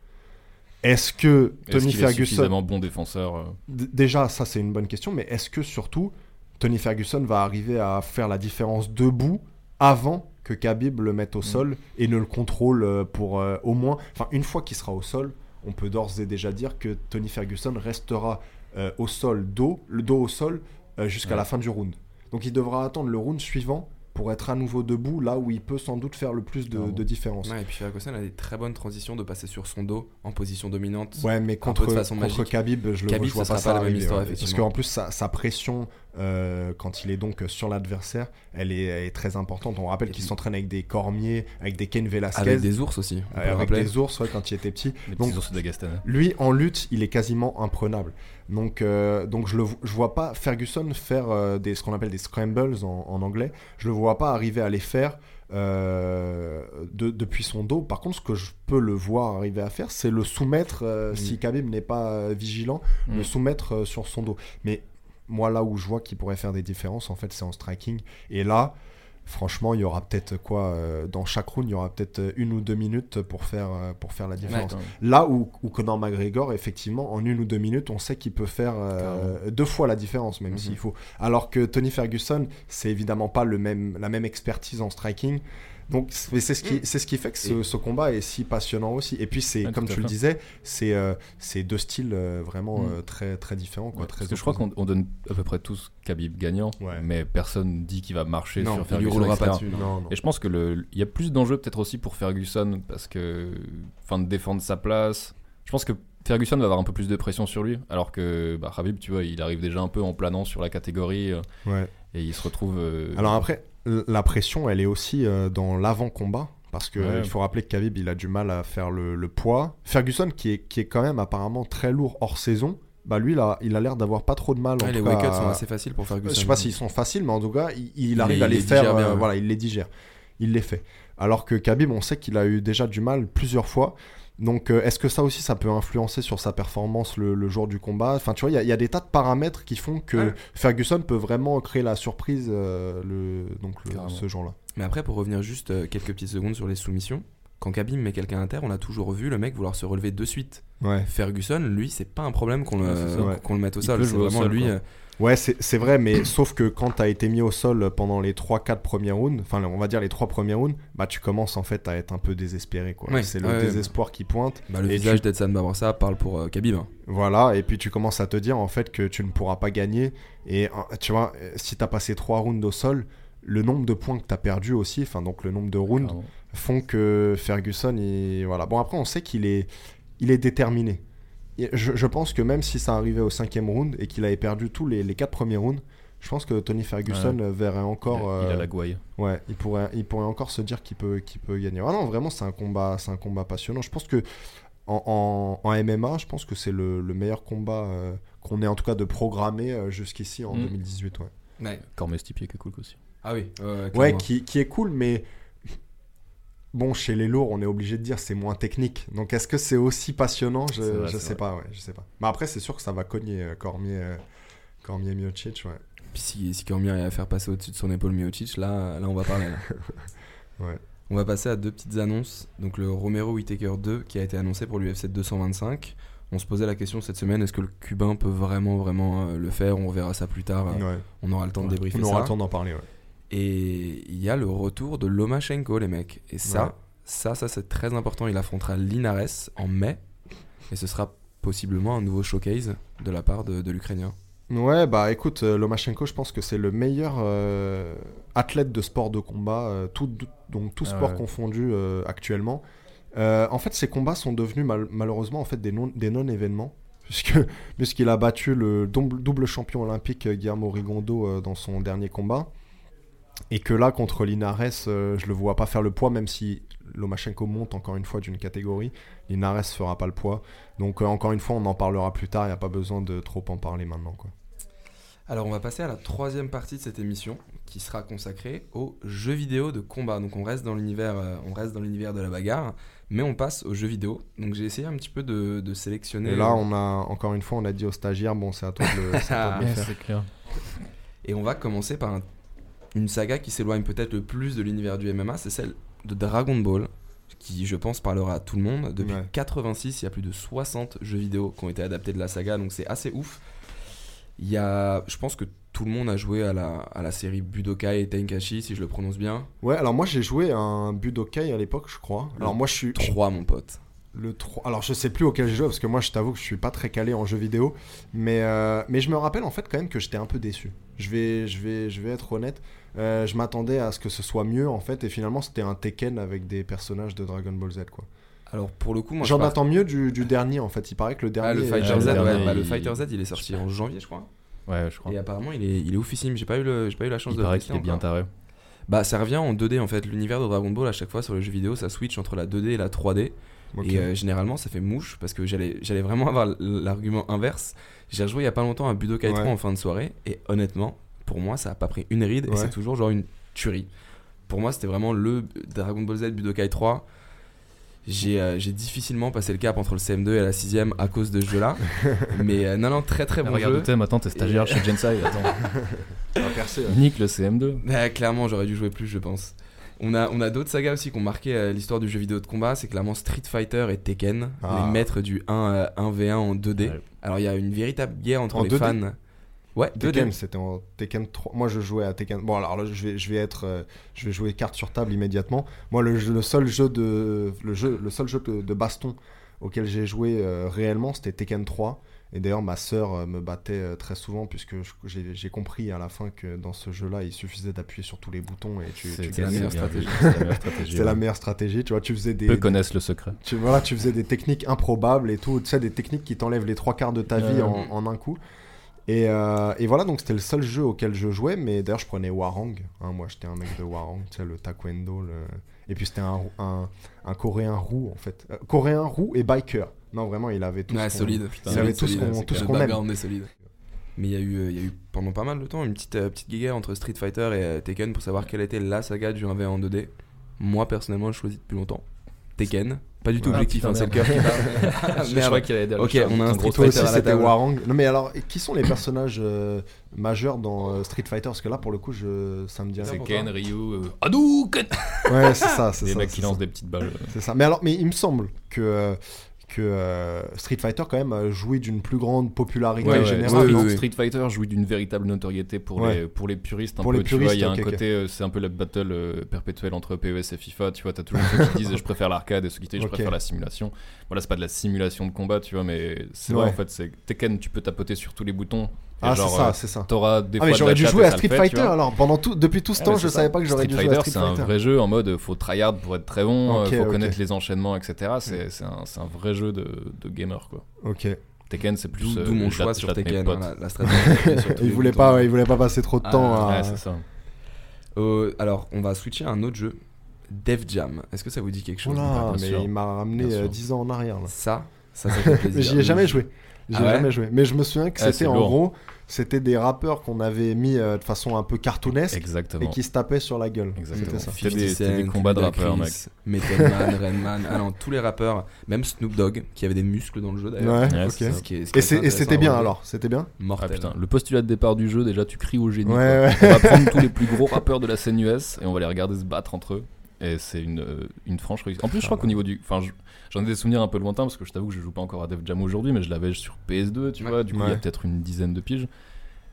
Est-ce que Tony Ferguson... Est suffisamment bon défenseur Déjà, ça c'est une bonne question, mais est-ce que surtout Tony Ferguson va arriver à faire la différence debout avant que Khabib le mette au Mm. sol et ne le contrôle euh, pour euh, au moins? Enfin, une fois qu'il sera au sol, on peut d'ores et déjà dire que Tony Ferguson restera euh, au sol, dos, le dos au sol, euh, jusqu'à Ouais. la fin du round. Donc il devra attendre le round suivant pour être à nouveau debout, là où il peut sans doute faire le plus de, de différence. Ouais, et puis Ferguson a des très bonnes transitions de passer sur son dos en position dominante. Ouais, mais contre, de façon contre. Khabib, je le Khabib, je vois ce pas sera ça pas la même histoire, ouais. Parce effectivement. qu'en plus, sa, sa pression, euh, quand il est donc sur l'adversaire, elle est, elle est très importante. On rappelle qu'il s'entraîne avec des Cormier, avec des Ken Velasquez, Avec des ours aussi. on euh, peut le avec rappeler. des ours ouais, quand il était petit. Les Donc- ours d'Agastana. Lui, en lutte, il est quasiment imprenable. Donc, euh, donc je, je vois pas Ferguson faire euh, des, ce qu'on appelle des scrambles en, en anglais. Je le vois pas arriver à les faire euh, de- depuis son dos. Par contre, ce que je peux le voir arriver à faire, c'est le soumettre, si Khabib n'est pas vigilant, Mm. le soumettre sur son dos. Mais moi, là où je vois qu'il pourrait faire des différences, en fait, c'est en striking. Et là, franchement, il y aura peut-être quoi euh, Dans chaque round, il y aura peut-être euh, une ou deux minutes pour faire, euh, pour faire la différence. Là où, où Conor McGregor, effectivement, en une ou deux minutes, on sait qu'il peut faire euh, deux fois la différence, même Mhm. s'il faut. Alors que Tony Ferguson, c'est évidemment pas le même, la même expertise en striking. Donc c'est ce, qui, c'est ce qui fait que ce, combat est si passionnant aussi. Et puis c'est comme tu le disais, c'est euh, c'est deux styles euh, vraiment Mm. euh, très très différents, quoi, Ouais, très parce que je crois qu'on on donne à peu près tous Khabib gagnant, Ouais. mais personne dit qu'il va marcher Non, sur il Ferguson. roulera pas non. Non. Et je pense que le, il y a plus d'enjeux peut-être aussi pour Ferguson parce que, enfin, de défendre sa place. Je pense que Ferguson va avoir un peu plus de pression sur lui, alors que bah, Khabib, tu vois, il arrive déjà un peu en planant sur la catégorie Ouais. et il se retrouve. euh, Alors après, la pression, elle est aussi euh, dans l'avant-combat. Parce que Ouais. il faut rappeler que Khabib, il a du mal à faire le, le poids. Ferguson, qui est, qui est quand même apparemment très lourd hors saison, bah lui, là, il a l'air d'avoir pas trop de mal. en Ouais, les tout cas, à- sont assez faciles pour Ferguson. Je sais pas s'ils sont faciles, mais en tout cas, il, arrive les- à les, les faire. bien, euh, ouais. Voilà, il les digère. Il les fait. Alors que Khabib, on sait qu'il a eu déjà du mal plusieurs fois. Donc, euh, est-ce que ça aussi, ça peut influencer sur sa performance le, le jour du combat? Enfin, tu vois, il y a- il y, a des tas de paramètres qui font que Ouais. Ferguson peut vraiment créer la surprise euh, le, donc le- ce jour-là. Mais après, pour revenir juste euh, quelques petites secondes sur les soumissions, quand Khabib met quelqu'un à terre, on a toujours vu le mec vouloir se relever de suite. Ouais. Ferguson, lui, c'est pas un problème qu'on le, Ouais, mette au Il sol. C'est vraiment sol, lui. quoi. Ouais, c'est vrai, mais sauf que quand tu as été mis au sol pendant les 3-4 premiers rounds, enfin on va dire les 3 premiers rounds, bah tu commences en fait à être un peu désespéré. quoi. Ouais, c'est le ouais, ouais. désespoir qui pointe. bah, le Et visage d'Edson Barbosa parle pour euh, Khabib. hein. Voilà, et puis tu commences à te dire en fait que tu ne pourras pas gagner. Et euh, tu vois, euh, si tu as passé 3 rounds au sol, le nombre de points que tu as perdu aussi, enfin donc le nombre de rounds, font que Ferguson, il... voilà. Bon après on sait qu'il est, il est déterminé. Je, je pense que même si ça arrivait au cinquième round et qu'il avait perdu tous les, les 4 premiers rounds, je pense que Tony Ferguson verrait encore... il, a, il a euh, la gouaille. Ouais, il pourrait, il pourrait encore se dire qu'il peut, qu'il peut gagner. Ah non, vraiment, c'est un combat, c'est un combat passionnant. Je pense que en, en- en MMA, je pense que c'est le, le meilleur combat euh, qu'on ait en tout cas de programmer euh, jusqu'ici en Mm. 2018. Ouais, Cormier Stipier qui est cool aussi. Ah oui. ouais, ouais qui est cool, mais bon, chez les lourds, on est obligé de dire c'est moins technique. Donc, est-ce que c'est aussi passionnant? Je, vrai, je sais vrai. pas, ouais, je sais pas. Mais après, c'est sûr que ça va cogner euh, Cormier, euh, Cormier Miocic, ouais. Puis si, si Cormier arrive à faire passer au-dessus de son épaule Miocic, là, là on va parler. là. <laughs> Ouais. On va passer à deux petites annonces. Donc le Romero Whittaker 2 qui a été annoncé pour l'UFC 225. On se posait la question cette semaine, est-ce que le Cubain peut vraiment, vraiment euh, le faire? On verra ça plus tard. euh, Ouais. On aura le temps de débriefer On aura ça. le temps d'en parler, ouais. Et il y a le retour de Lomachenko, les mecs. Et ça, Ouais. ça, ça c'est très important. Il affrontera Linares en mai. Et ce sera possiblement un nouveau showcase de la part de, de l'Ukrainien. Ouais, bah écoute, euh, Lomachenko, je pense que c'est le meilleur euh, athlète de sport de combat, euh, tout, donc tout Ah sport ouais. confondu euh, actuellement. Euh, en fait, ces combats sont devenus mal- malheureusement en fait des non des non-événements, <laughs> puisque puisqu'il a battu le double, double champion olympique Guillermo Rigondo euh, dans son dernier combat, et que là contre Linares, euh, je le vois pas faire le poids, même si Lomachenko monte encore une fois d'une catégorie, Linares fera pas le poids. Donc euh, encore une fois, on en parlera plus tard. Il n'y a pas besoin de trop en parler maintenant, quoi. Alors on va passer à la troisième partie de cette émission qui sera consacrée aux jeux vidéo de combat. Donc on reste dans l'univers, euh, on reste dans l'univers de la bagarre, mais on passe aux jeux vidéo. Donc j'ai essayé un petit peu de, de sélectionner. Et là, on a encore une fois, on a dit aux stagiaires, bon, c'est à toi de le, c'est à toi de le <laughs> faire. c'est clair. Et on va commencer par un- une saga qui s'éloigne peut-être le plus de l'univers du MMA, c'est celle de Dragon Ball, qui je pense parlera à tout le monde. Depuis Ouais. 86, il y a plus de 60 jeux vidéo qui ont été adaptés de la saga, donc c'est assez ouf. Il y a, je pense que tout le monde a joué à la, à la série Budokai et Tenkachi, si je le prononce bien. Ouais, alors moi j'ai joué à un Budokai à l'époque, je crois. Alors moi je suis. 3, mon pote. Le 3. Alors je sais plus auquel j'ai joué parce que moi je t'avoue que je suis pas très calé en jeux vidéo. Mais, euh, mais je me rappelle en fait quand même que j'étais un peu déçu. Je vais, je vais, je vais être honnête. Euh, je m'attendais à ce que ce soit mieux en fait. Et finalement c'était un Tekken avec des personnages de Dragon Ball Z quoi. Alors pour le coup, moi J'en je attends mieux du, du dernier en fait. Il paraît que le Ah, dernier. le Fighter euh, Z, le ouais, dernier, bah, le il- Fighter Z, il est sorti en janvier, je crois. Ouais, je crois. Et apparemment, il est, il est oufissime. J'ai pas eu le, j'ai pas eu la chance Il de le paraît qu'il est bien taré. Bah, ça revient en 2D en fait. L'univers de Dragon Ball, à chaque fois sur les jeux vidéo, ça switch entre la 2D et la 3D. Ok. Et euh, généralement, ça fait mouche parce que j'allais, j'allais vraiment avoir l'argument inverse. J'ai rejoué il y a pas longtemps à Budokai Ouais. 3 en fin de soirée. Et honnêtement, pour moi, ça a pas pris une ride. Et c'est toujours genre une tuerie. Pour moi, c'était vraiment le Dragon Ball Z Budokai 3. J'ai, euh, j'ai difficilement passé le cap entre le CM2 et la 6ème à cause de ce jeu-là. <laughs> Mais euh, non, non, très très bon regarde jeu. le thème, attends, t'es stagiaire chez Gensai. <laughs> Attends. Percer, ouais. Nique le CM2. Bah, clairement, j'aurais dû jouer plus, je pense. On a, on a d'autres sagas aussi qui ont marqué euh, l'histoire du jeu vidéo de combat. C'est clairement Street Fighter et Tekken, Ah. les maîtres du 1, euh, 1v1 en 2D. Ouais. Alors, il y a une véritable guerre entre En les 2D? fans. Ouais, 2D. Tekken, c'était en Tekken 3. Moi, je jouais à Tekken. Bon, alors là, je vais, je vais être, euh, je vais jouer carte sur table immédiatement. Moi, le, seul jeu de, le jeu, le seul jeu de, de baston auquel j'ai joué euh, réellement, c'était Tekken 3. Et d'ailleurs, ma sœur euh, me battait très souvent puisque j'ai compris à la fin que dans ce jeu-là, il suffisait d'appuyer sur tous les boutons et tu, C'est tu gagnais. meilleure bien stratégie. <laughs> C'est la meilleure stratégie. C'était la meilleure stratégie. Tu vois, tu faisais des, Peu connaissent le secret. tu, voilà, tu faisais des techniques improbables et tout, tu sais, des techniques qui t'enlèvent les trois quarts de ta vie en un coup. Et, euh, et voilà, donc c'était le seul jeu auquel je jouais, mais d'ailleurs je prenais Warang. hein, moi j'étais un mec de Warang, tu sais, le taekwondo. Le... Et puis c'était un, un, un coréen roux en fait. Euh, coréen roux et biker. Non, vraiment, il avait tout. Ouais, ce qu'on- solide. Il avait tout solide, qu'on- ce aime. background est solide. Mais il y, a eu, il y a eu pendant pas mal de temps une petite, euh, petite guerre entre Street Fighter et Tekken pour savoir quelle était la saga du 1v1 en 2D. Moi, personnellement, je choisis depuis longtemps. Tekken. Pas du tout Ah, objectif, putain, hein, c'est le cœur qui parle. Je Merde. crois qu'il le Ok, on a un Street Fighter c'était. Warang. Non mais alors, qui sont les personnages euh, majeurs dans euh, Street Fighter? Parce que là pour le coup, je... ça me dit rien. C'est Ken, toi. Ryu, euh, Hadouken Ouais, c'est ça, c'est Des ça. mecs c'est qui lancent des petites balles. C'est ça. Mais alors, mais il me semble que, euh, que euh, Street Fighter, quand même, a joué d'une plus grande popularité Ouais, générale. ouais, Street, ouais. Street Fighter jouit d'une véritable notoriété pour, Ouais. les, pour les puristes. Un Pour peu, les puristes, il y a un côté, euh, c'est un peu la battle euh, perpétuelle entre PES et FIFA. Tu vois, t'as toujours ceux qui disent je préfère l'arcade et ceux qui disent je préfère la simulation. Voilà, c'est pas de la simulation de combat, tu vois, mais c'est vrai Ouais. en fait. C'est Tekken, tu peux tapoter sur tous les boutons. Ah, c'est ça, euh, c'est ça. T'auras des Ah, mais j'aurais dû jouer à ça Street fait, Fighter alors. Pendant tout, depuis tout ce temps, je c'est savais ça. pas que j'aurais dû Street jouer à Fighter, Street c'est un Fighter. vrai jeu en mode faut tryhard pour être très bon, Ok, euh, faut connaître les enchaînements, etc. C'est un, vrai jeu de, de gamer quoi. Ok. Tekken, c'est plus. D'où euh, mon choix sur Tekken. la stratégie. <laughs> tous Il voulait pas, ouais, il voulait pas passer trop de Ah, temps à. Ouais, c'est ça. Euh, alors, on va switcher à un autre jeu. Def Jam. Est-ce que ça vous dit quelque chose Oula, mais sûr. il m'a ramené Bien euh, sûr. 10 ans en arrière là. Ça, ça, ça fait <laughs> plaisir. Mais j'y ai jamais joué. J'y Ah ouais jamais joué. Mais je me souviens que Ah, c'était en lourd. gros, c'était des rappeurs qu'on avait mis euh, de façon un peu cartoonesque Exactement. et qui se tapaient sur la gueule. Exactement. C'était ça. C'était des- 50 c'était des Cent, combats de rappeurs, mec. Method Man, Redman, ah non, tous les rappeurs, même Snoop Dogg, qui avait des muscles dans le jeu d'ailleurs. Ouais, Ouais, ok. c'est ça. Ce qui est- ce qui Et c'était bien relever. alors, c'était bien Ah Mortel. putain, le postulat de départ du jeu, déjà tu cries au génie. Ouais. On va prendre tous les plus gros rappeurs de la scène US et on va les regarder se battre entre eux. Et c'est une, euh, une franche réussite. En plus, je crois Ah qu'au niveau du. Enfin, je- j'en ai des souvenirs un peu lointains parce que je t'avoue que je joue pas encore à Def Jam aujourd'hui, mais je l'avais sur PS2, tu Ouais. vois. Du coup, il y a peut-être une dizaine de piges.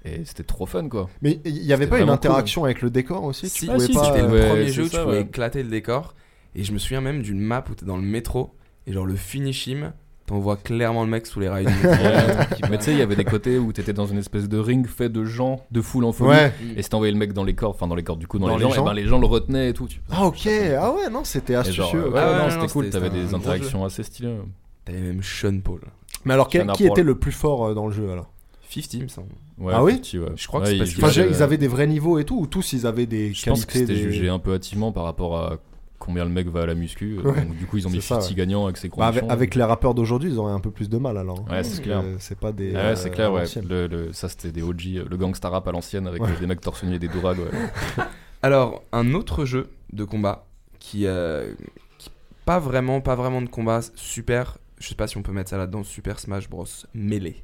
Et c'était trop fun, quoi. Mais il y avait pas une interaction avec le décour aussi? Si, Tu Ah, pouvais si, pas, c'était euh, le ouais, premier jeu où tu pouvais ouais. éclater le décor. Et je me souviens même d'une map où t'es dans le métro. Et genre le finish him, t'en vois clairement le mec sous les rails <laughs> mais tu sais, il y avait des côtés où t'étais dans une espèce de ring fait de gens, de foule en folie. Ouais. Et si t'envoyais le mec dans les cordes, enfin dans les cordes du coup, dans, Dans les, les gens, gens. et ben les gens le retenaient et tout. Tu- Ah ok, ah ouais, non, c'était astucieux. genre, ouais, Ah ouais, non, c'était cool, t'avais des interactions assez stylées. T'avais même Sean Paul. Mais alors, quel- qui était le plus fort euh, dans le jeu alors? 50 il me semble. Ouais, Ah oui? Ouais. Je crois que c'est parce qu'il jouait, Enfin, j'ai- euh, ils avaient des vrais niveaux et tout, ou tous ils avaient des Je pense que qualités c'était des... jugé un peu hâtivement par rapport à combien le mec va à la muscu. Ouais. Donc, du coup, ils ont mis ça, 50 gagnants avec ses Bah, avec, les rappeurs d'aujourd'hui, ils auraient un peu plus de mal alors. Ouais, c'est clair. C'est pas des. Ah euh, ouais, c'est clair, ouais. anciennes. Le, le- ça, c'était des OG, euh, le gangsta rap à l'ancienne avec Ouais. euh, des mecs torse et des dourags. Ouais. <laughs> Alors, un autre jeu de combat qui, euh, qui- pas vraiment, pas vraiment de combat, super. Je sais pas si on peut mettre ça là-dedans. Super Smash Bros. Melee.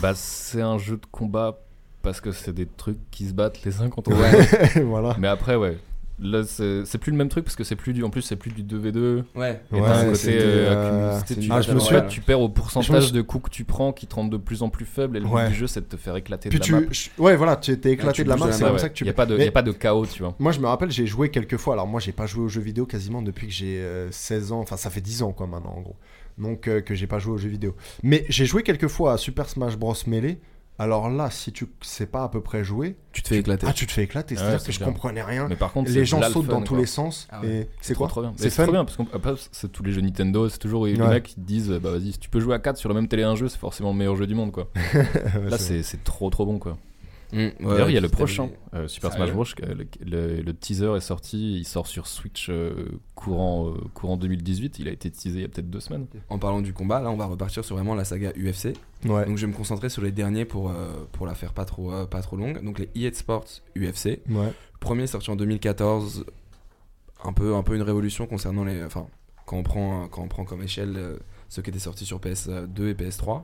bah, c'est un jeu de combat parce que c'est des trucs qui se battent les uns contre les Ouais. autres. <laughs> voilà. Mais après, ouais. Là, c'est plus le même truc parce que c'est plus du. En plus, c'est plus du 2v2. Ouais. Et Ouais, un côté, euh. Tu ah, je me souviens- tu perds au me pourcentage de coups que tu prends qui te rendent de plus en plus faible. Et le Ouais. but du jeu, c'est de te faire éclater Puis de la map. ouais, voilà, tu étais éclaté tu de la la c'est comme Ouais. ça que tu. Il n'y a, pas de- Mais y a pas de chaos, tu vois. Moi, je me rappelle, j'ai joué quelques fois. Alors, moi, j'ai pas joué aux jeux vidéo quasiment depuis que j'ai euh, 16 ans. Enfin, ça fait 10 ans, quoi, maintenant, en gros. Donc, euh, que j'ai pas joué aux jeux vidéo. Mais j'ai joué quelques fois à Super Smash Bros. Melee. Alors là, si tu sais pas à peu près jouer, Tu te fais éclater. ah, tu te fais éclater. C'est-à-dire c'est que je comprenais rien. Mais par contre, Les gens sautent dans tous les sens. Ah ouais. Et c'est trop, quoi. C'est trop bien parce que c'est tous les jeux Nintendo, c'est toujours les Ouais. mecs qui disent bah vas-y, si tu peux jouer à 4 sur le même télé un jeu, c'est forcément le meilleur jeu du monde quoi. <laughs> Là, c'est trop trop bon quoi. Mmh, ouais, D'ailleurs, il y a le prochain, euh, Super Smash. Bros. que Le, le- le teaser est sorti, il sort sur Switch euh, courant, euh, courant 2018. Il a été teasé il y a peut-être deux semaines. En parlant du combat, là, on va repartir sur vraiment la saga UFC. Ouais. Donc, je vais me concentrer sur les derniers pour, euh, pour la faire pas trop, euh, pas trop longue. Donc, les EA Sports UFC. Ouais. Premier sorti en 2014. Un peu, un peu une révolution concernant les. Enfin, quand on prend, quand on prend comme échelle euh, ceux qui étaient sortis sur PS2 et PS3.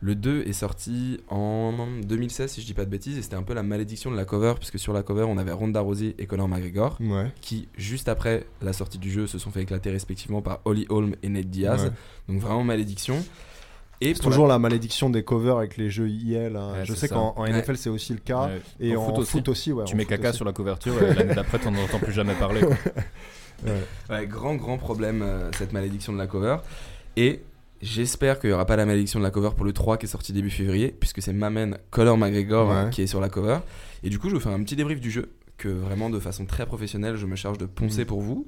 Le 2 est sorti en 2016, si je dis pas de bêtises, et c'était un peu la malédiction de la cover, puisque sur la cover, on avait Ronda Rousey et Conor McGregor. Ouais. qui, juste après la sortie du jeu, se sont fait éclater respectivement par Holly Holm et Ned Diaz. Ouais. Donc vraiment malédiction. Et C'est toujours la... malédiction des covers avec les jeux IL. hein. Ouais, je sais qu'en Ouais. NFL, c'est aussi le cas. Ouais. Et En en, foot foot, aussi. aussi. ouais, tu mets foot caca aussi. sur la couverture et l'année d'après, t'en entends plus jamais parler. quoi. <laughs> Ouais. la- ouais, grand, grand problème, euh, cette malédiction de la cover. Et j'espère qu'il n'y aura pas la malédiction de la cover pour le 3 qui est sorti début février, puisque c'est Mamen Conor McGregor Ouais. euh, qui est sur la cover. Et du coup, je vais faire un petit débrief du jeu, que vraiment de façon très professionnelle, je me charge de poncer Mhm. pour vous.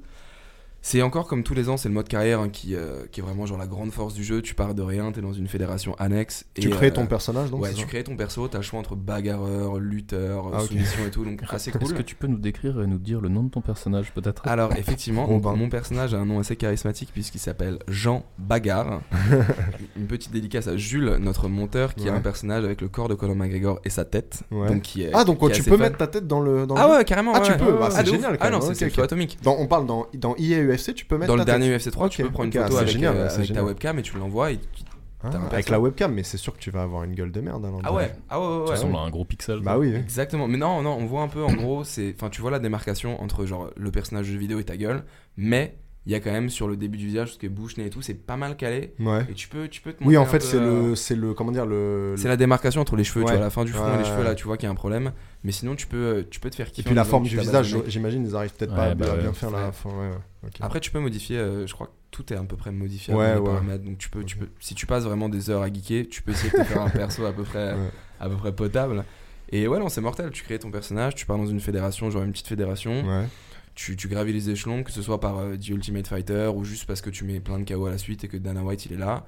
C'est encore comme tous les ans, c'est le mode carrière hein, qui, euh, qui est vraiment genre la grande force du jeu. Tu pars de rien, t'es dans une fédération annexe. Tu et, crées euh, ton personnage donc ouais, tu crées ton perso, t'as le choix entre bagarreur, lutteur, Ah, soumission et tout, donc assez Est-ce cool. que tu peux nous décrire et nous dire le nom de ton personnage peut-être? Alors effectivement, <laughs> mon personnage a un nom assez charismatique puisqu'il s'appelle Jean Bagarre. <laughs> Une petite dédicace à Jules, notre monteur, qui a Ouais. un personnage avec le corps de Conor McGregor et sa tête. Ouais. Donc qui est, Ah donc qui tu peux mettre ta tête dans le dans Ah ouais, carrément. Ah, ouais, tu peux, bah, Ah, c'est génial, Ah non, c'est atomique. On parle dans dans EA UFC, tu peux mettre Dans le dernier UFC 3, tu peux prendre une ah, photo avec, génial, euh, avec ta webcam et tu l'envoies. Et tu- Ah, avec la webcam, mais c'est sûr que tu vas avoir une gueule de merde. hein, Ah ouais, ah ouais, ouais, Ça ouais. ressemble à un gros pixel. Bah oui. oui. Exactement, mais non, non, on voit un peu en gros, c'est, enfin, tu vois la démarcation entre genre le personnage de vidéo et ta gueule, mais il y a quand même sur le début du visage, ce qui est bouche, nez et tout, c'est pas mal calé, Ouais. et tu peux, tu peux te Oui, en fait, c'est euh, le c'est le comment dire le c'est la démarcation entre les cheveux, tu vois, à la fin du front et les cheveux là, tu vois qu'il y a un problème, mais sinon tu peux, euh, tu peux te faire et kiffer. puis en la forme du visage, j'imagine ils arrivent peut-être Ouais, pas à bah bien ouais. faire la forme. Ouais, ouais. ok. Après, tu peux modifier, euh, je crois que tout est à peu près modifiable donc tu peux, tu peux, si tu passes vraiment des heures à geeker, tu peux essayer de te faire un perso à peu près, à peu près potable. Et ouais, non, c'est mortel. Tu crées ton personnage, tu pars dans une fédération, genre une petite fédération. Ouais. Tu, tu gravis les échelons, que ce soit par euh, The Ultimate Fighter ou juste parce que tu mets plein de KO à la suite et que Dana White il est là.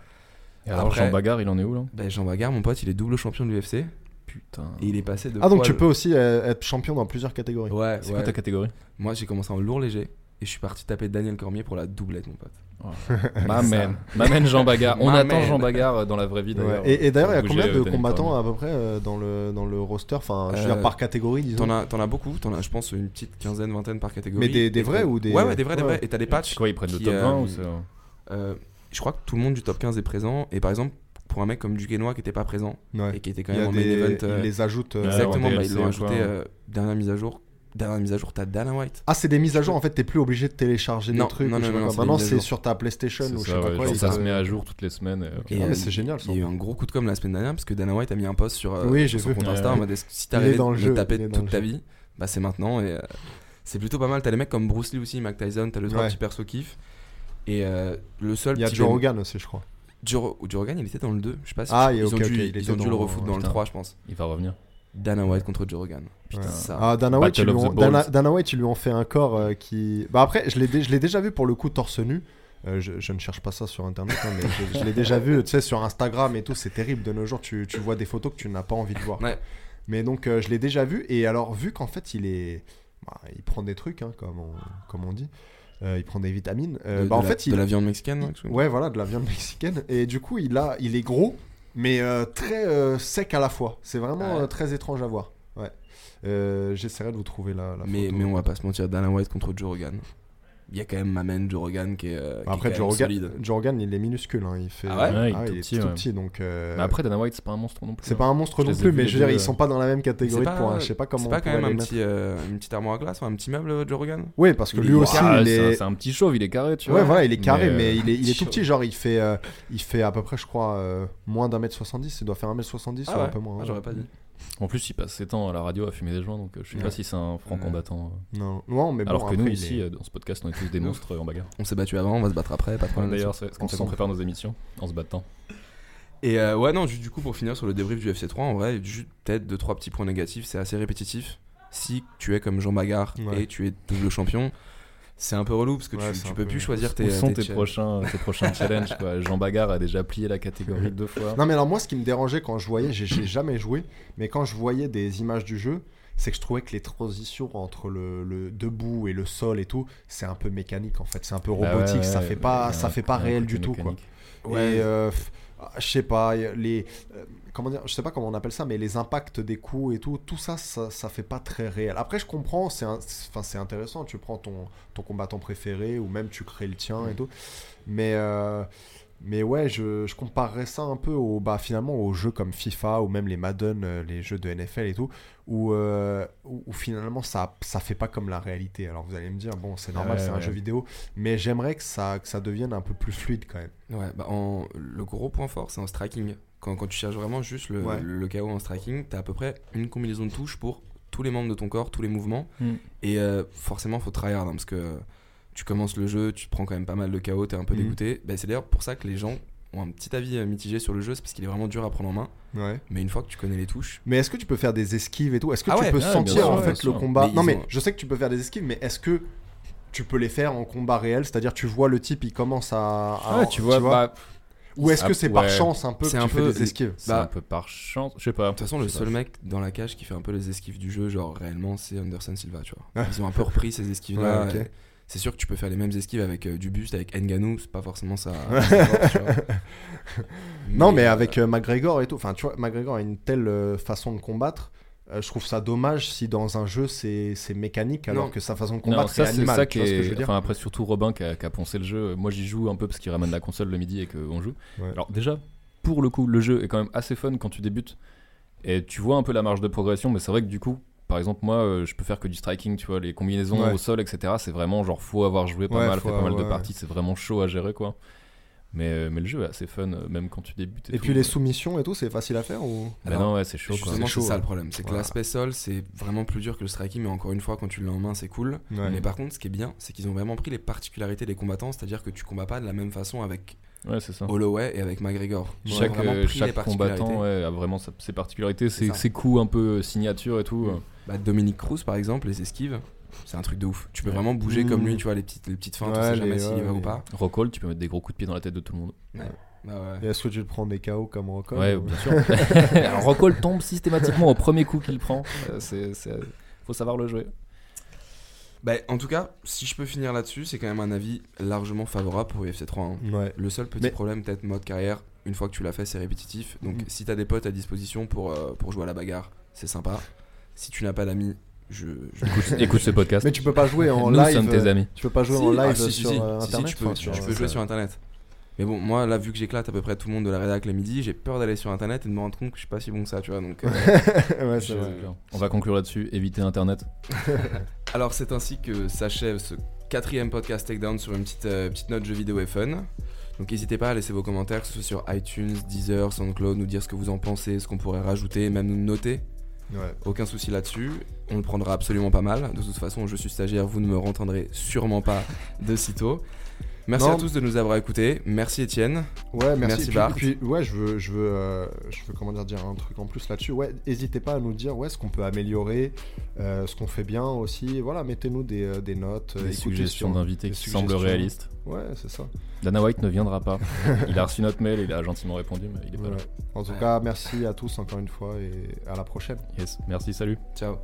Et alors, Après- Jean Bagarre, il en est où là? Ben, Jean Bagarre, mon pote, il est double champion de l'UFC Putain. et il est passé de. Ah donc poil- tu peux aussi euh, être champion dans plusieurs catégories. Ouais, C'est ouais. quoi ta catégorie? Moi j'ai commencé en lourd léger et je suis parti taper Daniel Cormier pour la doublette, mon pote. M'amène. <laughs> M'amène Jean Bagarre. On attend Jean Bagarre euh, dans la vraie vie Ouais. d'ailleurs. Et, et d'ailleurs, il y a combien de euh, combattants Cormier. à peu près euh, dans le dans le roster? Enfin, je veux dire par catégorie, disons. T'en as, t'en as beaucoup, t'en as je pense une petite quinzaine, vingtaine par catégorie. Mais des- vrais ou des- Ouais, ouais, des vrais, des Ouais. vrais. Et t'as des patchs. Quoi, ils prennent le top 20 euh, ou c'est. euh, je crois que tout le monde du top 15 est présent et par exemple pour un mec comme Duquesnois qui était pas présent Ouais. et qui était quand même en main des- event. euh, Ils les ajoutent. euh, Ouais, Exactement, bah, ils l'ont ou ajouté euh, dernière mise à jour. Dernière mise à jour, t'as Dana White. Ah, c'est des mises à jour. En fait, t'es plus obligé de télécharger Non, des trucs. non, non, non, c'est Maintenant, c'est sur ta PlayStation ou je ça, sais pas quoi. ça se met à jour toutes les semaines. et, euh, Et, Ah, euh, c'est génial ça. Il y a eu un gros coup de com la semaine dernière parce que Dana White a mis un post sur, euh, Oui, sur j'ai son vu. compte Ouais, Insta en mode si le de jeu, taper toute ta vie, bah c'est maintenant et c'est plutôt pas mal. T'as des mecs comme Bruce Lee aussi, Mac Tyson, t'as le trois petits perso kiff. Et le seul Il y a Joe Rogan aussi, je crois. Joe Rogan, il était dans le 2, je sais pas si Ah, ils, ont dû, il ils ont dû le dans- refoutre dans le putain. 3, je pense. Il va revenir. Dana White contre Joe Rogan. Putain, Ouais. ça. Ah, Dana White, ils lui ont, the Dana, Balls. Dana White, ils lui ont fait un corps euh, qui. Bah après, je l'ai dé- je l'ai déjà vu pour le coup torse nu. Euh, je, je ne cherche pas ça sur internet, hein, mais je, je l'ai déjà vu, tu sais, sur Instagram et tout. C'est terrible de nos jours. Tu, tu vois des photos que tu n'as pas envie de voir. Ouais. Mais donc, euh, je l'ai déjà vu. Et alors, vu qu'en fait, il est. bah, il prend des trucs, hein, comme, on, comme on dit. Euh, il prend des vitamines. Euh, de, bah, de en la, fait, de il. la viande mexicaine, ouais, quelque chose. Ouais, voilà, de la viande mexicaine. Et du coup, il, a, il est gros, mais euh, très euh, sec à la fois. C'est vraiment Ouais. euh, très étrange à voir. Ouais. J'essaierai de vous trouver la, la mais, photo. mais on va pas se mentir, Dana White contre Joe Rogan. Il y a quand même ma main Joe Rogan qui est, euh, qui est Après, quand Joe même Rogan, solide. Joe Rogan, il est minuscule. hein, Il fait, Ah ouais? Ouais, il est tout il est petit, tout ouais. petit. Donc, euh, Mais après, Dana White, c'est pas un monstre non plus. c'est hein. pas un monstre Je non plus, mais je veux dire, ils sont pas dans la même catégorie C'est de points. pas- Je sais pas comment C'est pas quand même un petit, euh, une petite armoire à glace ou un petit meuble, euh, Joe Rogan? Oui, parce que Il lui est aussi, Ah, il c'est un- est. c'est un petit chauve, il est carré, tu Ouais, vois. voilà, il est carré, Mais, il, est, il est <laughs> tout petit. Genre, il fait, il fait à peu près, je crois, moins d'un mètre 70. Il doit faire un mètre 70 Ah ou un ouais peu moins. Ah, ouais. J'aurais pas dit. En plus, il passe ses temps à la radio à fumer des joints, donc euh, je sais Ouais. pas si c'est un franc Ouais. combattant. euh. Non, non, mais bon, Alors que après, nous, il ici, est- euh, dans ce podcast, on est tous des monstres en bagarre. On s'est battu avant, on va se battre après, pas de problème. D'ailleurs, c'est comme ça qu'on prépare nos émissions, en se battant. Et euh, ouais, non, juste du coup, pour finir sur le débrief du FC3, en vrai, juste peut-être deux, trois petits points négatifs, c'est assez répétitif. Si tu es comme Jean Bagarre Ouais. et tu es double champion, c'est un peu relou parce que Ouais, tu, tu peux peu- plus choisir tes. Où sont tes tes cha- prochains, <laughs> tes prochains challenges quoi? Jean Bagarre a déjà plié la catégorie deux fois. Non, mais alors moi, ce qui me dérangeait quand je voyais, j'ai- jamais joué, mais quand je voyais des images du jeu, c'est que je trouvais que les transitions entre le, le debout et le sol et tout, c'est un peu mécanique en fait, c'est un peu Bah robotique, ouais, ça fait pas, ça un- fait pas réel du tout quoi. mécanique. Et euh, je sais pas, les euh, comment dire, je sais pas comment on appelle ça, mais les impacts des coups et tout, tout ça, ça, ça fait pas très réel. Après, je comprends, c'est enfin c'est intéressant, tu prends ton ton combattant préféré ou même tu crées le tien et tout, mais euh, mais ouais, je, je comparerais ça un peu au, bah, finalement aux jeux comme FIFA ou même les Madden, euh, les jeux de NFL et tout, où, euh, où, où finalement ça, ça fait pas comme la réalité. Alors vous allez me dire, bon, c'est normal, Ouais, c'est un jeu vidéo, mais j'aimerais que ça, que ça devienne un peu plus fluide quand même. Ouais, bah en, le gros point fort, c'est en striking. Quand, quand tu cherches vraiment juste le, Ouais. le, KO en striking, t'as à peu près une combinaison de touches pour tous les membres de ton corps, tous les mouvements. Mm. Et euh, forcément, faut tryhard hein, parce que tu commences le jeu, tu te prends quand même pas mal de KO, t'es un peu Mhm. dégoûté. Bah, c'est d'ailleurs pour ça que les gens ont un petit avis euh, mitigé sur le jeu, c'est parce qu'il est vraiment dur à prendre en main. Ouais. Mais une fois que tu connais les touches, Mais est-ce que tu peux faire des esquives et tout? Est-ce que Ah tu ouais, peux ouais, sentir sûr, en fait le combat? Mais Non mais ont- je sais que tu peux faire des esquives, mais est-ce que tu peux les faire en combat réel? C'est-à-dire tu vois le type, il commence à... à- Ouais, tu vois, bah, Ou est-ce que c'est par chance un peu que tu un fais peu- des esquives? C'est Bah, un peu par chance, je sais pas. de toute façon, le seul pas. mec dans la cage qui fait un peu les esquives du jeu, genre réellement, c'est Anderson Silva, tu vois. Ah. Ils ont un peu repris ces esquives-là. C'est sûr que tu peux faire les mêmes esquives avec euh, du buste, avec Nganou, c'est pas forcément ça. <laughs> tu vois. Non mais euh, avec euh, McGregor et tout, enfin tu vois, McGregor a une telle euh, façon de combattre. euh, je trouve ça dommage si dans un jeu c'est c'est mécanique alors Non. que sa façon de Non, combattre ça est c'est ça tu qui vois ce que je veux dire Enfin après surtout Robin qui a, qui a poncé le jeu. Moi j'y joue un peu parce qu'il ramène la console le midi et qu'on joue. Ouais. Alors déjà pour le coup le jeu est quand même assez fun quand tu débutes et tu vois un peu la marge de progression. Mais c'est vrai que du coup par exemple moi euh, je peux faire que du striking tu vois les combinaisons Ouais. au sol etc. C'est vraiment genre faut avoir joué pas Ouais, mal fait pas mal de parties. C'est vraiment chaud à gérer quoi. Mais, euh, mais le jeu est assez fun euh, même quand tu débutes. Et tout. puis les soumissions et tout, c'est facile à faire ou? Bah Alors, non ouais c'est chaud. Justement, chaud, c'est ça le problème. C'est que l'aspect sol, c'est vraiment plus dur que le striking, mais encore une fois, quand tu l'as en main, c'est cool. Ouais. Mais par contre, ce qui est bien, c'est qu'ils ont vraiment pris les particularités des combattants, c'est-à-dire que tu combats pas de la même façon avec Ouais c'est ça. Holloway et avec McGregor. Chaque, euh, combattant ouais, a vraiment sa- ses particularités, ses, coups un peu euh, signature et tout. euh. Bah, Dominique Cruz, par exemple, les esquives, c'est un truc de ouf. Tu peux Ouais. vraiment bouger Mmh. comme lui, tu vois, les petites, les petites feintes, sais jamais s'il y va ou pas. Rockhold, tu peux mettre des gros coups de pied dans la tête de tout le monde. Bah ouais. Et est-ce que tu te prends des KO comme Rockhold Ouais, ou- bien sûr. <laughs> Rockhold tombe systématiquement au premier coup qu'il prend. Euh, c'est, c'est- faut savoir le jouer. Bah, en tout cas, si je peux finir là-dessus, c'est quand même un avis largement favorable pour UFC 3. hein. Ouais. Le seul petit Mais- problème, peut-être mode carrière, une fois que tu l'as fait, c'est répétitif. Donc Mm. si t'as des potes à disposition pour, euh, pour jouer à la bagarre, c'est sympa. Si tu n'as pas d'amis, je. je- Écoute, <laughs> écoute ce podcast. Mais tu peux pas jouer en Nous live. sommes tes amis. Tu peux pas jouer Si, en live ah, si, sur si. euh, Si, si, internet tu peux, enfin, tu, peux jouer sur internet. Mais bon, moi, là, vu que j'éclate à peu près tout le monde de la rédac le midi, j'ai peur d'aller sur internet et de me rendre compte que je suis pas si bon que ça, tu vois. Donc, euh, <laughs> ouais, Je- vrai. On va conclure là-dessus. Éviter Internet. <laughs> Alors, c'est ainsi que s'achève ce quatrième podcast Takedown sur une petite, euh, petite note jeu vidéo et fun. Donc, n'hésitez pas à laisser vos commentaires, que ce soit sur iTunes, Deezer, SoundCloud, nous dire ce que vous en pensez, ce qu'on pourrait rajouter, même nous noter. Ouais. Aucun souci là-dessus. On le prendra absolument pas mal. De toute façon, je suis stagiaire, vous ne me entendrez sûrement pas de sitôt. Merci Non. à tous de nous avoir écoutés. Merci Étienne. Ouais, merci. Merci, Et puis, Bart. et puis, ouais, je veux, je veux, euh, je veux comment dire, dire un truc en plus là-dessus. Ouais, n'hésitez pas à nous dire, ouais, ce qu'on peut améliorer, euh, ce qu'on fait bien aussi. Voilà, mettez-nous des, euh, des notes, Des suggestions d'invités qui semblent réalistes. Ouais, c'est ça. Dana White ne viendra pas. <laughs> Il a reçu notre mail, il a gentiment répondu, mais il est pas Voilà. En tout Ouais. cas, merci à tous encore une fois et à la prochaine. là. Yes. Merci, salut. Ciao.